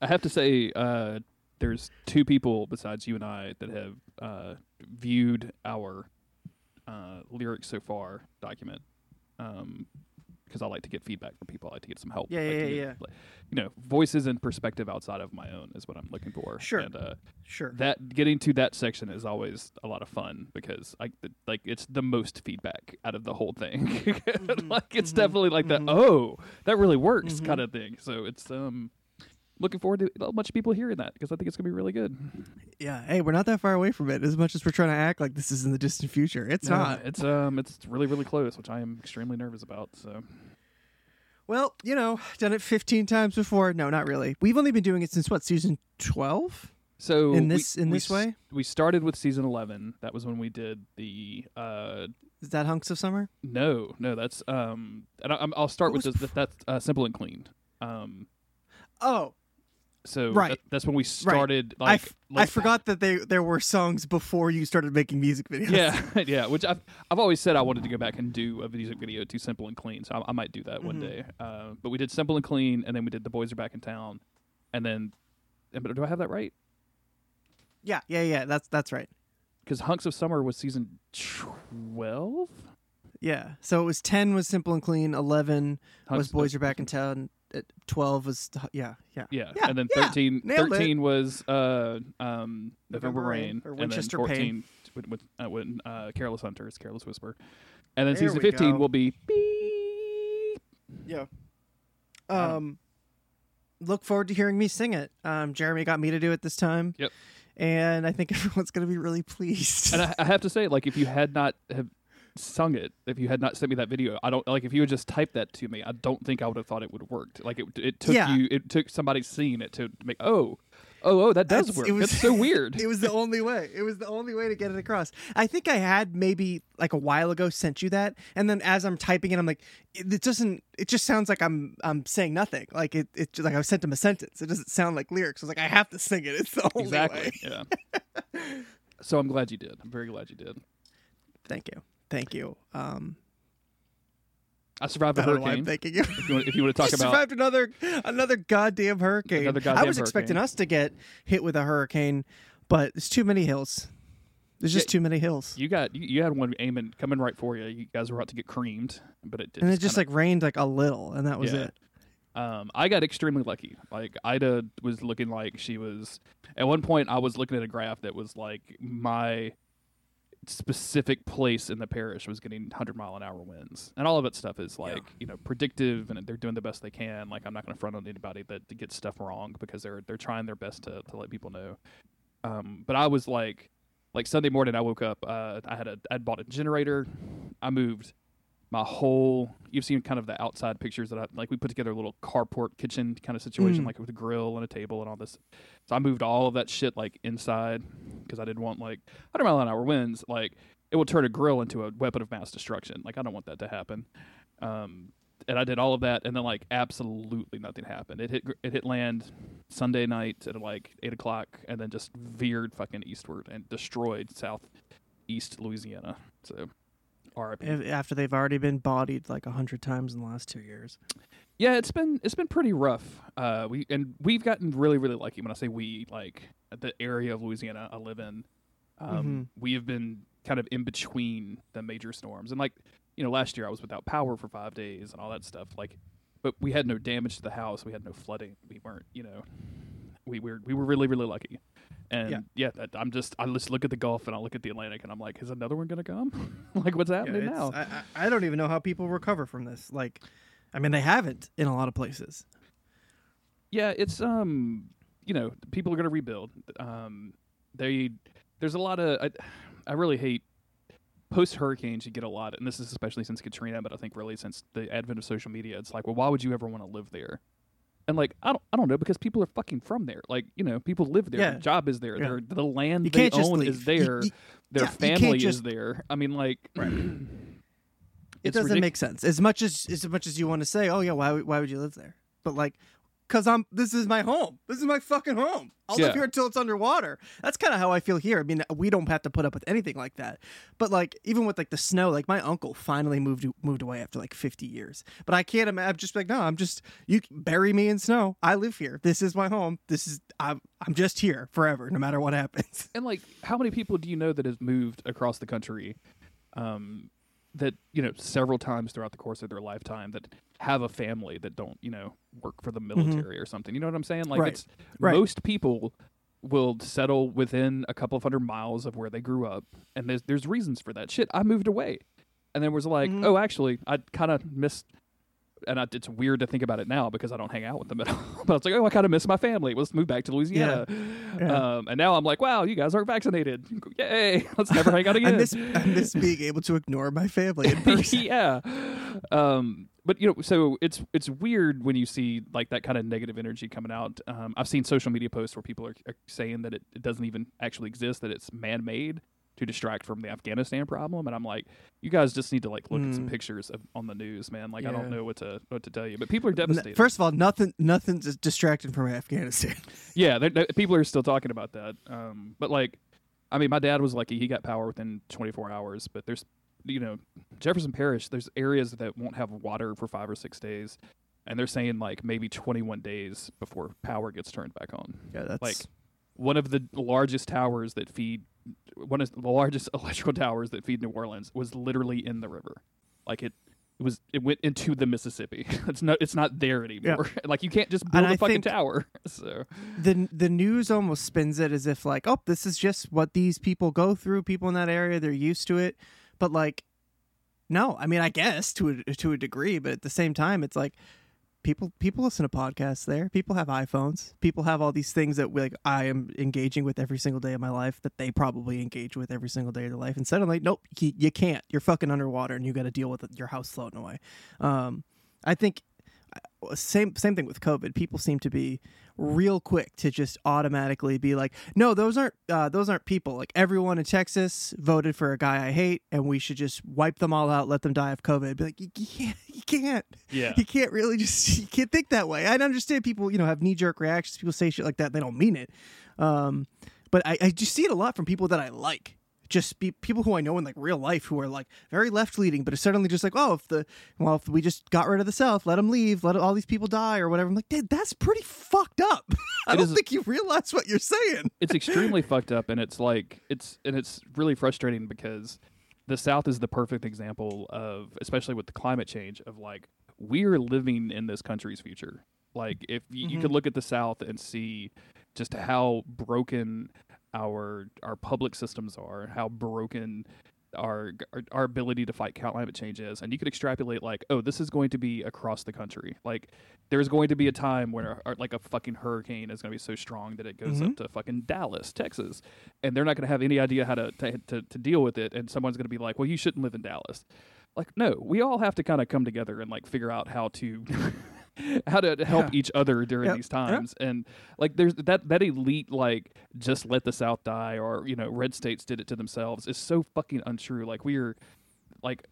I have to say, uh, there's two people besides you and I that have uh, viewed our uh, lyrics so far document. Um, because I like to get feedback from people. I like to get some help. Yeah, like yeah, to yeah, get, like, You know, voices and perspective outside of my own is what I'm looking for. Sure. And uh, sure. that getting to that section is always a lot of fun because I like it's the most feedback out of the whole thing. (laughs) like it's mhm, definitely like mhm. that. Oh, that really works Mhm. kind of thing. So it's um looking forward to a bunch of people hearing that because I think it's gonna be really good. Yeah. Hey, we're not that far away from it. As much as we're trying to act like this is in the distant future, it's Yeah, not. It's um it's really really close, which I am extremely nervous about. So Well, you know, done it 15 times before. No, not really. We've only been doing it since what season 12 so in we- this in we this s- way. we started with season eleven. That was when we did the uh Is that hunks of summer? No, no, that's um, and I, I'm- I'll start What with this. That, that's uh, simple and clean. Um, Oh, so Right. that- that's when we started. I, Like, f- I like- forgot that they there were songs before you started making music videos. Yeah, (laughs) (laughs) yeah. Which I've I've always said I wanted to go back and do a music video to simple and clean. So I, I might do that one Mhm. day. Uh, but we did simple and clean, and then we did the boys are back in town, and then. But do I have that right? yeah, yeah, yeah. That's that's right. Because hunks of summer was season twelve. Yeah. So it was 10 was simple and clean. 11 was Hunks- boys are back in town. Uh, 12 was yeah, yeah. Yeah. Yeah, and then yeah, 13, nailed it. 13 was uh, um, November, November Rain, or and Winchester then 14 with, with, uh, with uh, Careless Hunters, Careless Whisper, and then There season 15 go. will be beep. Yeah. Um, Um, look forward to hearing me sing it. Um, Jeremy got me to do it this time. Yep. And I think (laughs) everyone's going to be really pleased. And I, I have to say, like, if you had not have sung it, if you had not sent me that video, I don't like if you had just typed that to me, I don't think I would have thought it would have worked. Like it, it took Yeah. you, it took somebody seeing it to make oh, oh, oh, that does That's- work. it was- That's so weird. (laughs) it was the only way. It was the only way to get it across. I think I had maybe like a while ago sent you that, and then as I'm typing it, I'm like, it, it doesn't. It just sounds like I'm I'm saying nothing. Like it. It just like I sent him a sentence. It doesn't sound like lyrics. I was like, I have to sing it. It's the only exactly. way. Yeah. (laughs) so I'm glad you did. I'm very glad you did. Thank you. Thank you. Um, I survived a I don't know why hurricane. I'm thanking you. if you want, if you want to talk (laughs) about survived another another goddamn hurricane. Another I goddamn was expecting us to get hit with a hurricane, but there's too many hills. There's just Yeah, too many hills. You got you, you had one aiming coming right for you. You guys were about to get creamed, but it didn't. and it just kinda- like rained like a little, and that was Yeah. it. um I got extremely lucky. Like Ida was looking like she was at one point I was looking at a graph that was like my specific place in the parish was getting 100 mile an hour winds. And all of that stuff is like, you know, predictive and they're doing the best they can. Like I'm not going to front on anybody that gets stuff wrong because they're they're trying their best to to let people know. Um but I was like like Sunday morning I woke up uh I had a I'd bought a generator. I moved my whole you've seen kind of the outside pictures that I like we put together a little carport kitchen kind of situation Mm. like with a grill and a table and all this. So I moved all of that shit like inside because I didn't want like 100 mile an hour winds like it will turn a grill into a weapon of mass destruction. Like I don't want that to happen. Um and I did all of that, and then like absolutely nothing happened. It hit it hit land Sunday night at like eight o'clock, and then just veered fucking eastward and destroyed southeast Louisiana. So, R.I.P. If- After they've already been bodied like a hundred times in the last two years. Yeah, it's been it's been pretty rough. Uh, we and we've gotten really really lucky. When I say we, like the area of Louisiana I live in, um, we have been kind of in between the major storms. And like you know, last year I was without power for five days and all that stuff. Like, but we had no damage to the house. We had no flooding. We weren't, you know, we were we were really really lucky. And Yeah. yeah, that, I'm just I just look at the Gulf and I look at the Atlantic and I'm like, is another one gonna come? (laughs) like, what's happening it's- now? I, I don't even know how people recover from this. Like, I mean, they haven't in a lot of places. Yeah, it's um, you know, people are going to rebuild. Um, they there's a lot of I, I really hate post hurricanes. You get a lot, and this is especially since Katrina, but I think really since the advent of social media, it's like, well, why would you ever want to live there? And like, I don't, I don't know, because people are fucking from there. Like, you know, people live there. Yeah. Their job is there. Yeah. Their the land You they own is there. you- Their yeah, you family is there. I mean, like, (clears throat) It doesn't make sense. As much as as much as you want to say, "Oh yeah, why why would you live there?" But like cuz I'm this is my home. This is my fucking home. I'll Yeah. live here until it's underwater. That's kind of how I feel here. I mean, we don't have to put up with anything like that. But like even with like the snow, like my uncle finally moved moved away after like 50 years. But I can't imagine I'm just like, "No, I'm just you bury me in snow. I live here. This is my home. This is I'm I'm just here forever no matter what happens." And like, how many people do you know that has moved across the country, um, that you know several times throughout the course of their lifetime that have a family that don't you know work for the military or something? You know what I'm saying? Like, Mm-hmm. Right. it's Right. most people will settle within a couple of hundred miles of where they grew up, and there's there's reasons for that. Shit, I moved away, and then was like, Mhm. oh, actually, I kind of missed. And I, it's weird to think about it now because I don't hang out with them at (laughs) all. But it's like, oh, I kind of miss my family. Let's move back to Louisiana. Yeah. Um, and now I'm like, wow, you guys aren't vaccinated. (laughs) Yay! (laughs) Let's never hang out I again. miss I miss being able to ignore my family in person. yeah. Um, but you know, so it's it's weird when you see like that kind of negative energy coming out. Um, I've seen social media posts where people are, are saying that it, it doesn't even actually exist, that it's man made to distract from the Afghanistan problem. And I'm like, you guys just need to like look at some Mm. pictures of, on the news, man. Like I don't know what to what to tell you, but people are devastated. First of all, nothing nothing's distracted from Afghanistan. (laughs) Yeah, they're, they're- people are still talking about that. Um, but like, I mean, my dad was lucky; he got power within 24 hours. But there's, you know, Jefferson Parish. There's areas that won't have water for five or six days, and they're saying like maybe 21 days before power gets turned back on. Yeah, that's Like one of the largest towers that feed, one of the largest (laughs) electrical towers that feed New Orleans was literally in the river. Like it. It was. It went into the Mississippi. (laughs) It's not. It's not there anymore. (laughs) Like you can't just build And a I fucking tower. So the the news almost spins it as if like, oh, this is just what these people go through. People in that area, they're used to it. But like, no, I mean, I guess to a to a degree, but at the same time, it's like people people listen to podcasts there. People have iPhones. People have all these things that like I am engaging with every single day of my life that they probably engage with every single day of their life. And suddenly, nope, you, you can't. You're fucking underwater, and you got to deal with your house floating away. Um, I think same same thing with COVID. People seem to be real quick to just automatically be like, no, those aren't uh, those aren't people. Like everyone in Texas voted for a guy I hate, and we should just wipe them all out, let them die of COVID. Be like, you, you can't, (laughs) you can't, yeah. you can't really just (laughs) you can't think that way. I understand people, you know, have knee jerk reactions. People say shit like that, they don't mean it. Um, but I, I just see it a lot from people that I like. Just be people who I know in like real life who are like very left leaning, but it's suddenly just like, oh, if the well, if we just got rid of the South, let them leave, let all these people die or whatever. I'm like, dude, that's pretty fucked up. (laughs) I don't is- think you realize what you're saying. it's (laughs) extremely fucked up and it's like it's and it's really frustrating because the south is the perfect example of especially with the climate change of like we're living in this country's future like if y- you mm-hmm. could look at the south and see just how broken our our public systems are how broken our, our our ability to fight climate change is and you could extrapolate like oh this is going to be across the country like there's going to be a time where uh, like a fucking hurricane is going to be so strong that it goes up to fucking Dallas, Texas, and they're not going to have any idea how to, to to to deal with it. And someone's going to be like, "Well, you shouldn't live in Dallas." Like, no, we all have to kind of come together and like figure out how to (laughs) how to help Yeah. each other during Yep. these times. And like, there's that that elite like just let the South die, or you know, red states did it to themselves is so fucking untrue. Like, we are like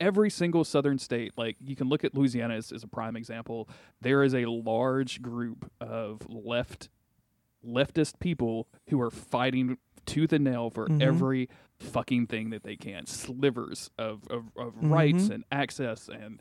every single southern state like you can look at louisiana as, as a prime example there is a large group of left leftist people who are fighting tooth and nail for Mhm. every fucking thing that they can slivers of, of, of rights Mhm. and access and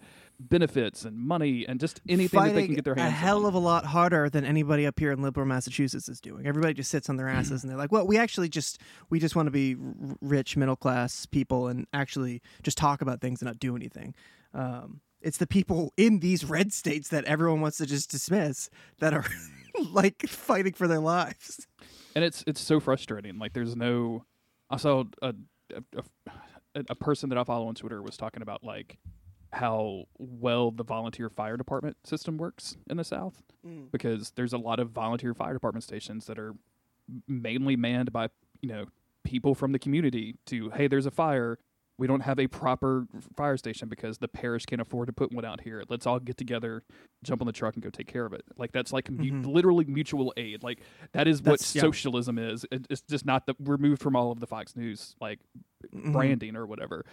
benefits and money and just anything that they can get their hands on. a hell on. of a lot harder than anybody up here in liberal Massachusetts is doing. Everybody just sits on their asses and they're like, "Well, we actually just we just want to be rich middle class people and actually just talk about things and not do anything." Um, it's the people in these red states that everyone wants to just dismiss that are (laughs) like fighting for their lives. and it's it's so frustrating. Like there's no. I saw a a, a a person that I follow on Twitter was talking about like how well the volunteer fire department system works in the South mm. because there's a lot of volunteer fire department stations that are mainly manned by you know people from the community to hey there's a fire we don't have a proper fire station because the parish can't afford to put one out here. Let's all get together jump on the truck and go take care of it. Like that's like mu- mm-hmm. literally mutual aid. Like that is what That's- yeah. socialism is. It- it's just not the removed from all of the fox news like mm-hmm. branding or whatever.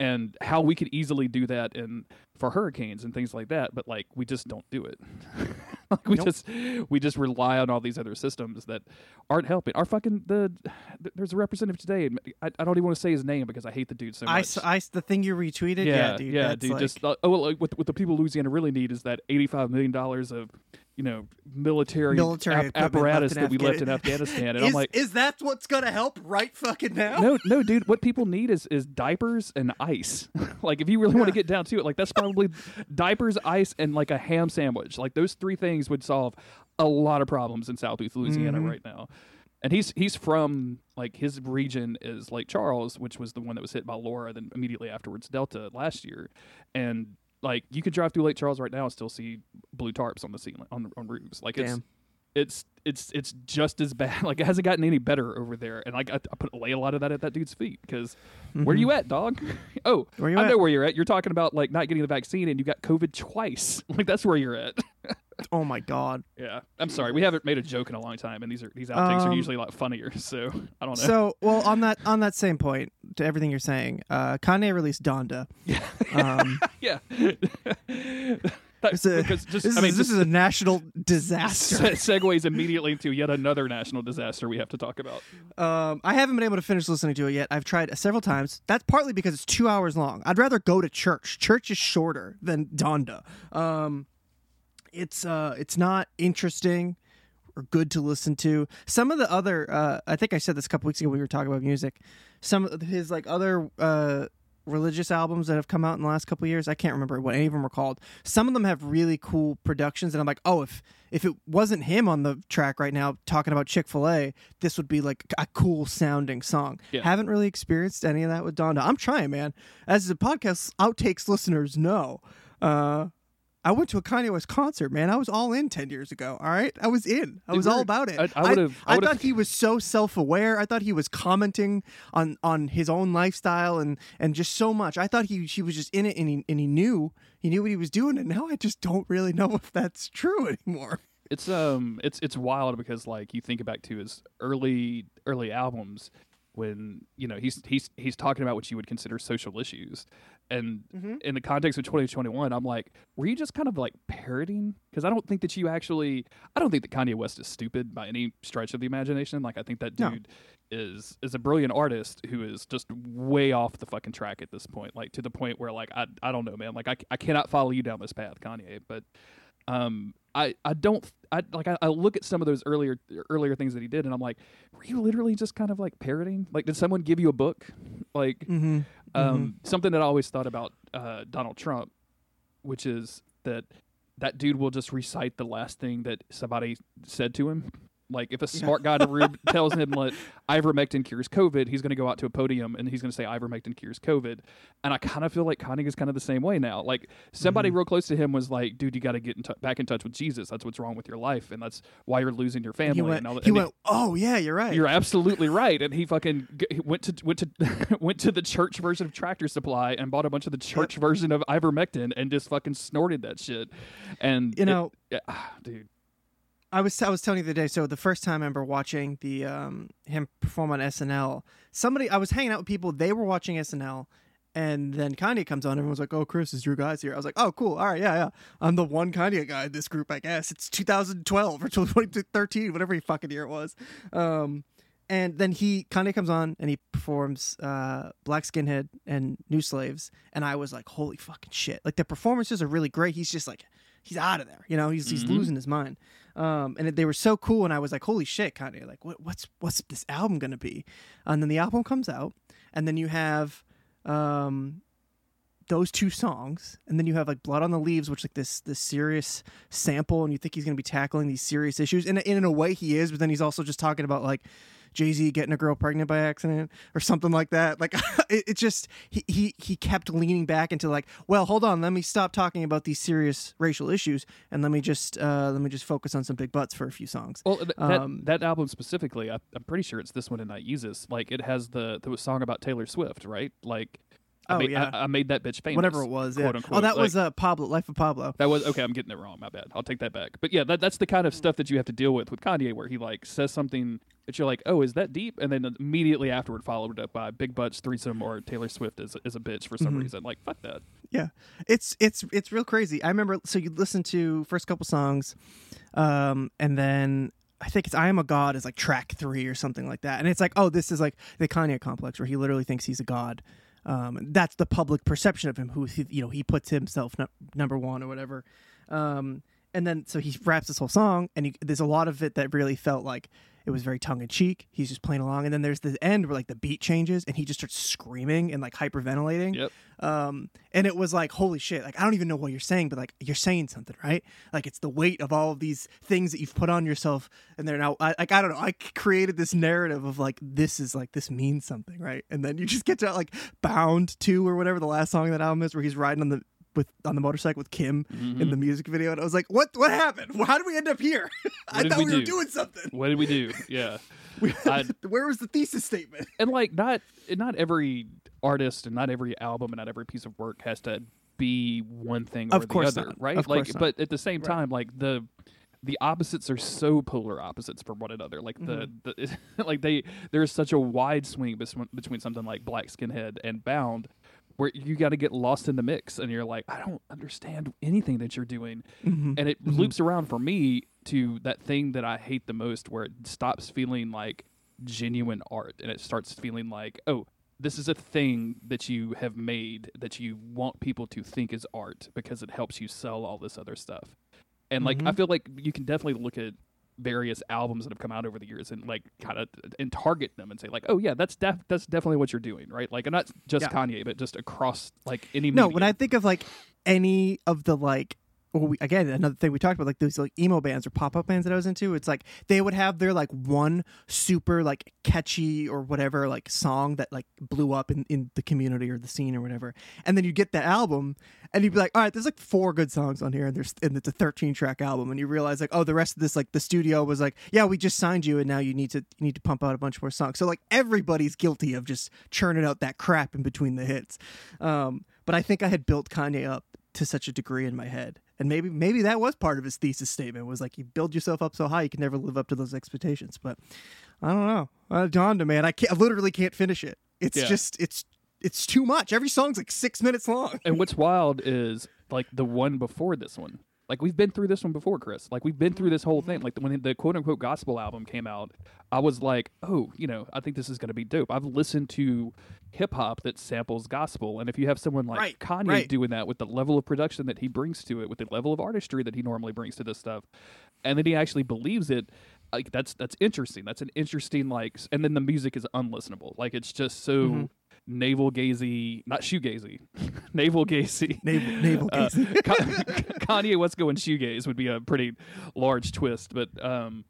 And how we could easily do that in for hurricanes and things like that but like we just don't do it (laughs) like (laughs) we Nope. just we just rely on all these other systems that aren't helping our fucking the th- there's a representative today and I, I don't even want to say his name because I hate the dude so much I, I the thing you retweeted, yeah, dude, yeah, that's dude. like- Just uh, oh, well, like, what what the people of Louisiana really need is that eighty-five million dollars of, you know, military, Military ap- apparatus that we left in Afghanistan. And is, I'm like, is that what's gonna help right fucking now? no, no, (laughs) dude. What people need is is diapers and ice. (laughs) like, if you really want to get down to it, like that's probably (laughs) diapers, ice, and like a ham sandwich. Like those three things would solve a lot of problems in Southeast Louisiana Mm-hmm. right now. And he's he's from like his region is Lake Charles, which was the one that was hit by Laura, then immediately afterwards Delta last year, and like you could drive through Lake Charles right now and still see blue tarps on the ceiling on on roofs. Like it's Damn. it's it's it's just as bad. (laughs) Like it hasn't gotten any better over there. And like I, I put lay a lot of that at that dude's feet because where you at, dog? (laughs) oh, Mm-hmm. I at? know where you're at. You're talking about like not getting the vaccine and you got COVID twice. (laughs) Like that's where you're at. Oh my god. (laughs) yeah, I'm sorry. We haven't made a joke in a long time, and these are these outtakes are Um, usually a lot funnier. (laughs) So I don't know. So, well, on that on that same point to everything you're saying, uh, Kanye released Donda. Um, (laughs) yeah. it's a- because just this, I mean, is, this just is a national disaster. se- segues immediately into yet another national disaster we have to talk about. Um, I haven't been able to finish listening to it yet. I've tried several times. That's partly because it's two hours long. I'd rather go to church. Church is shorter than Donda. Um, it's uh, it's not interesting or good to listen to. Some of the other, uh, I think I said this a couple weeks ago when we were talking about music. Some of his like other uh, religious albums that have come out in the last couple years, I can't remember what any of them were called. Some of them have really cool productions, and I'm like, oh, if if it wasn't him on the track right now talking about Chick Fil A, this would be like a cool sounding song. Yeah. Haven't really experienced any of that with Donda. I'm trying, man. As the podcast outtakes listeners know, uh, I went to a Kanye West concert, man. I was all in ten years ago. All right, I was in. I was all about it. I- I I I, would've- thought he was so self-aware. I thought he was commenting on on his own lifestyle and and just so much. I thought he he was just in it and he and he knew he knew what he was doing. And now I just don't really know (laughs) if that's true anymore. it's um it's it's wild because like you think back to his early early albums when you know he's he's he's talking about what you would consider social issues. And in the context of 2021 i'm like were you just kind of like parroting? Because i don't think that you actually i don't think that kanye west is stupid by any stretch of the imagination. Like i think that No. dude is is a brilliant artist who is just way off the fucking track at this point like to the point where like i, I don't know man. Like I, I cannot follow you down this path kanye. But um i i don't i like I, I look at some of those earlier earlier things that he did and i'm like were you literally just kind of like parroting? Like did someone give you a book? Like Mm-hmm. um something that i always thought about uh donald trump which is that that dude will just recite the last thing that somebody said to him like if a smart guy in a room tells him like ivermectin cures covid he's going to go out to a podium and he's going to say ivermectin cures covid and i kind of feel like Kanye is kind of the same way now like somebody Mm-hmm. real close to him was like dude you got to get in t- back in touch with jesus that's what's wrong with your life and that's why you're losing your family He went. and all that He And went. Oh yeah, you're right. you're (laughs) absolutely right, and he fucking g- he went to went to (laughs) went to the church version of Tractor Supply and bought a bunch of the church version of ivermectin and just fucking snorted that shit. And You it- know- yeah, ah, dude, I was I was telling you the other day. So the first time I remember watching the um him perform on SNL, somebody I was hanging out with people. They were watching SNL, and then Kanye comes on. Everyone's like, "Oh, Chris, is your guys here?" I was like, "Oh, cool. All right, yeah, yeah. I'm the one Kanye guy in this group, I guess. It's 2012 or 2013, whatever fucking year it was." Um, and then he Kanye comes on and he performs uh, Black Skinhead and New Slaves, and I was like, "Holy fucking shit!" Like the performances are really great. He's just like, he's out of there. You know, he's he's losing his mind. Um, and they were so cool, and I was like, "Holy shit, Kanye! Like, what, what's what's this album gonna be?" And then the album comes out, and then you have um, those two songs, and then you have like "Blood on the Leaves," which like this this serious sample, and you think he's gonna be tackling these serious issues, and in a way he is, but then he's also just talking about like Jay Z getting a girl pregnant by accident or something like that. Like (laughs) it, it just he, he he kept leaning back into like, well, hold on, let me stop talking about these serious racial issues and let me just uh, let me just focus on some big butts for a few songs. Well, th- that, Um, that album specifically, I, I'm pretty sure it's this one in Yeezus. Like, it has the the song about Taylor Swift, right? Like, I Oh, made, yeah. I, I made that bitch famous. Whatever it was, yeah. quote Oh, that Like, was uh, Pablo, Life of Pablo. That was okay. I'm getting it wrong. My bad. I'll take that back. But yeah, that, that's the kind of stuff that you have to deal with with Kanye, where he like says something that you're like, "Oh, is that deep?" And then immediately afterward, followed up by Big Butts threesome or Taylor Swift is is a bitch for Mm-hmm. some reason. Like, fuck that. Yeah, it's it's it's real crazy. I remember. So you listen to first couple songs, um, and then I think it's "I Am a God" is like track three or something like that, and it's like, oh, this is like the Kanye complex where he literally thinks he's a god. Um, that's the public perception of him, who you know he puts himself nu- number one or whatever. Um, and then so he raps this whole song, and he, there's a lot of it that really felt like it was very tongue in cheek. He's just playing along, and then there's the end where like the beat changes, and he just starts screaming and like hyperventilating. Yep. Um, and it was like, holy shit! Like I don't even know what you're saying, but like you're saying something, right? Like it's the weight of all of these things that you've put on yourself, and they're now I, like I don't know. I created this narrative of like this is like this means something, right? And then you just get to like Bound Two or whatever the last song of that album is, where he's riding on the with on the motorcycle with Kim Mm-hmm. in the music video, and I was like, what what happened? How did we end up here? (laughs) I thought we we, were doing something. What did we do? (laughs) Yeah. I- (laughs) Where was the thesis statement? and like not not every artist and not every album and not every piece of work has to be one thing or Of course the other, not. right? Of like, but at the same time, like the the opposites are so polar opposites from one another. Like the, Mm-hmm. the like they there's such a wide swing between between something like Black Skinhead and Bound. Where you got to get lost in the mix, and you're like, I don't understand anything that you're doing, Mm-hmm. and it loops around for me to that thing that I hate the most, where it stops feeling like genuine art and it starts feeling like, oh, this is a thing that you have made that you want people to think is art because it helps you sell all this other stuff. And like, I feel like you can definitely look at various albums that have come out over the years and like kind of and target them and say like, oh yeah, that's def- that's definitely what you're doing, right? Like, and not just Yeah. Kanye, but just across like any. No, medium. when I think of like any of the like well, we, again, another thing we talked about, like those like emo bands or pop up bands that I was into, it's like they would have their like one super like catchy or whatever like song that like blew up in, in the community or the scene or whatever, and then you get the album and you'd be like, all right, there's like four good songs on here, and there's and it's a 13 track album, and you realize like, oh, the rest of this like the studio was like, yeah, we just signed you, and now you need to you need to pump out a bunch more songs. So like everybody's guilty of just churning out that crap in between the hits. Um, but I think I had built Kanye up to such a degree in my head and maybe maybe that was part of his thesis statement was like you build yourself up so high you can never live up to those expectations. But i don't know. Uh, man i can't I literally can't finish it. It's Yeah. just it's it's too much. Every song's like six minutes long. And what's (laughs) wild is like the one before this one. Like we've been through this one before, Chris. Like we've been through this whole thing. Like when the quote unquote gospel album came out, I was like, oh, you know, I think this is going to be dope. I've listened to hip hop that samples gospel, and if you have someone like Right, Kanye right. doing that with the level of production that he brings to it, with the level of artistry that he normally brings to this stuff, and then he actually believes it. Like that's that's interesting. That's an interesting like, and then the music is unlistenable. Like it's just so Mm-hmm. Navel gazy, not shoegazy, (laughs) navel gazy. navel gazy. Uh, (laughs) gaze. Kanye West going shoe shoegaze would be a pretty large twist, but um,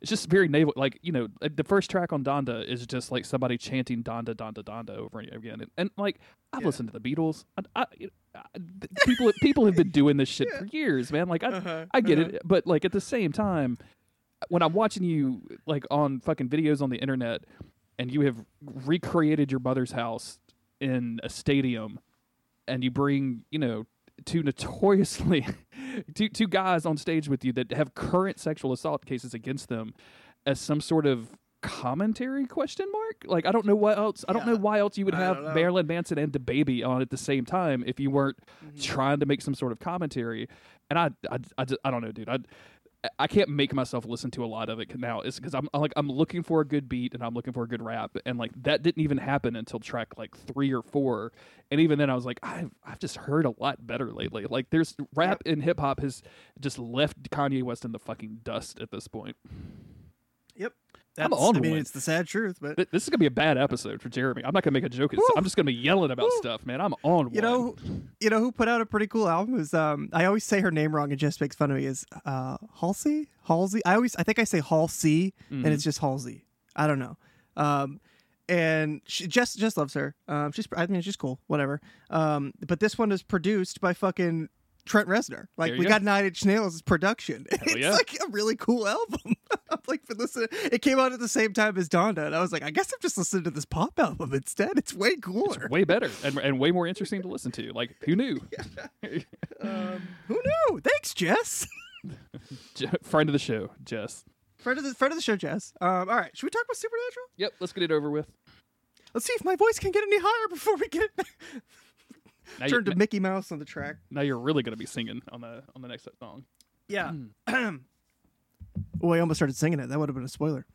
it's just very navel. Like you know, uh, the first track on Donda is just like somebody chanting Donda, Donda, Donda over and over again, and, and like I've listened to the Beatles. I, I, I, people people have been doing this shit (laughs) for years, man. Like I Uh-huh, I get it, but like at the same time, when I'm watching you like on fucking videos on the internet, and you have recreated your mother's house in a stadium, and you bring you know two notoriously (laughs) two two guys on stage with you that have current sexual assault cases against them as some sort of commentary question mark? Like i don't know what else i don't know why else you would I have marilyn manson and DaBaby on at the same time if you weren't Mm-hmm. trying to make some sort of commentary. And i i, I, just, I don't know dude. I I can't make myself listen to a lot of it now. It's because I'm I'm like I'm looking for a good beat and I'm looking for a good rap, and like that didn't even happen until track like three or four, and even then I was like I've I've just heard a lot better lately. Like there's rap and hip hop has just left Kanye West in the fucking dust at this point. Yep I'm That's- on i mean one. it's the sad truth but Th- This is gonna be a bad episode for Jeremy. I'm not gonna make a joke. I'm just gonna be yelling about stuff, man. I'm on. You one. know, you know who put out a pretty cool album is um I always say her name wrong and Jess makes fun of me is uh Halsey Halsey I always I think I say Halsey and Mm-hmm. it's just Halsey I don't know. Um, and she, Jess Jess loves her. Um, she's I mean she's cool, whatever. Um, but this one is produced by fucking Trent Reznor. Like we go. got Nine Inch Nails production. (laughs) it's yeah. like a really cool album. (laughs) I'm like been listening. It came out at the same time as Donda, and I was like, I guess I'm just listening to this pop album instead. It's way cooler. It's way better and, and way more interesting to listen to. Like, who knew? (laughs) Who knew? Thanks, Jess. Friend of the show, Jess. friend of the friend of the show, Jess. Um, all right, should we talk about Supernatural? Yep, let's get it over with. Let's see if my voice can get any higher before we get Now, you, to Mickey Mouse on the track. now you're really going to be singing on the on the next song. Yeah. Hmm. (clears throat) well, I almost started singing it. That would have been a spoiler.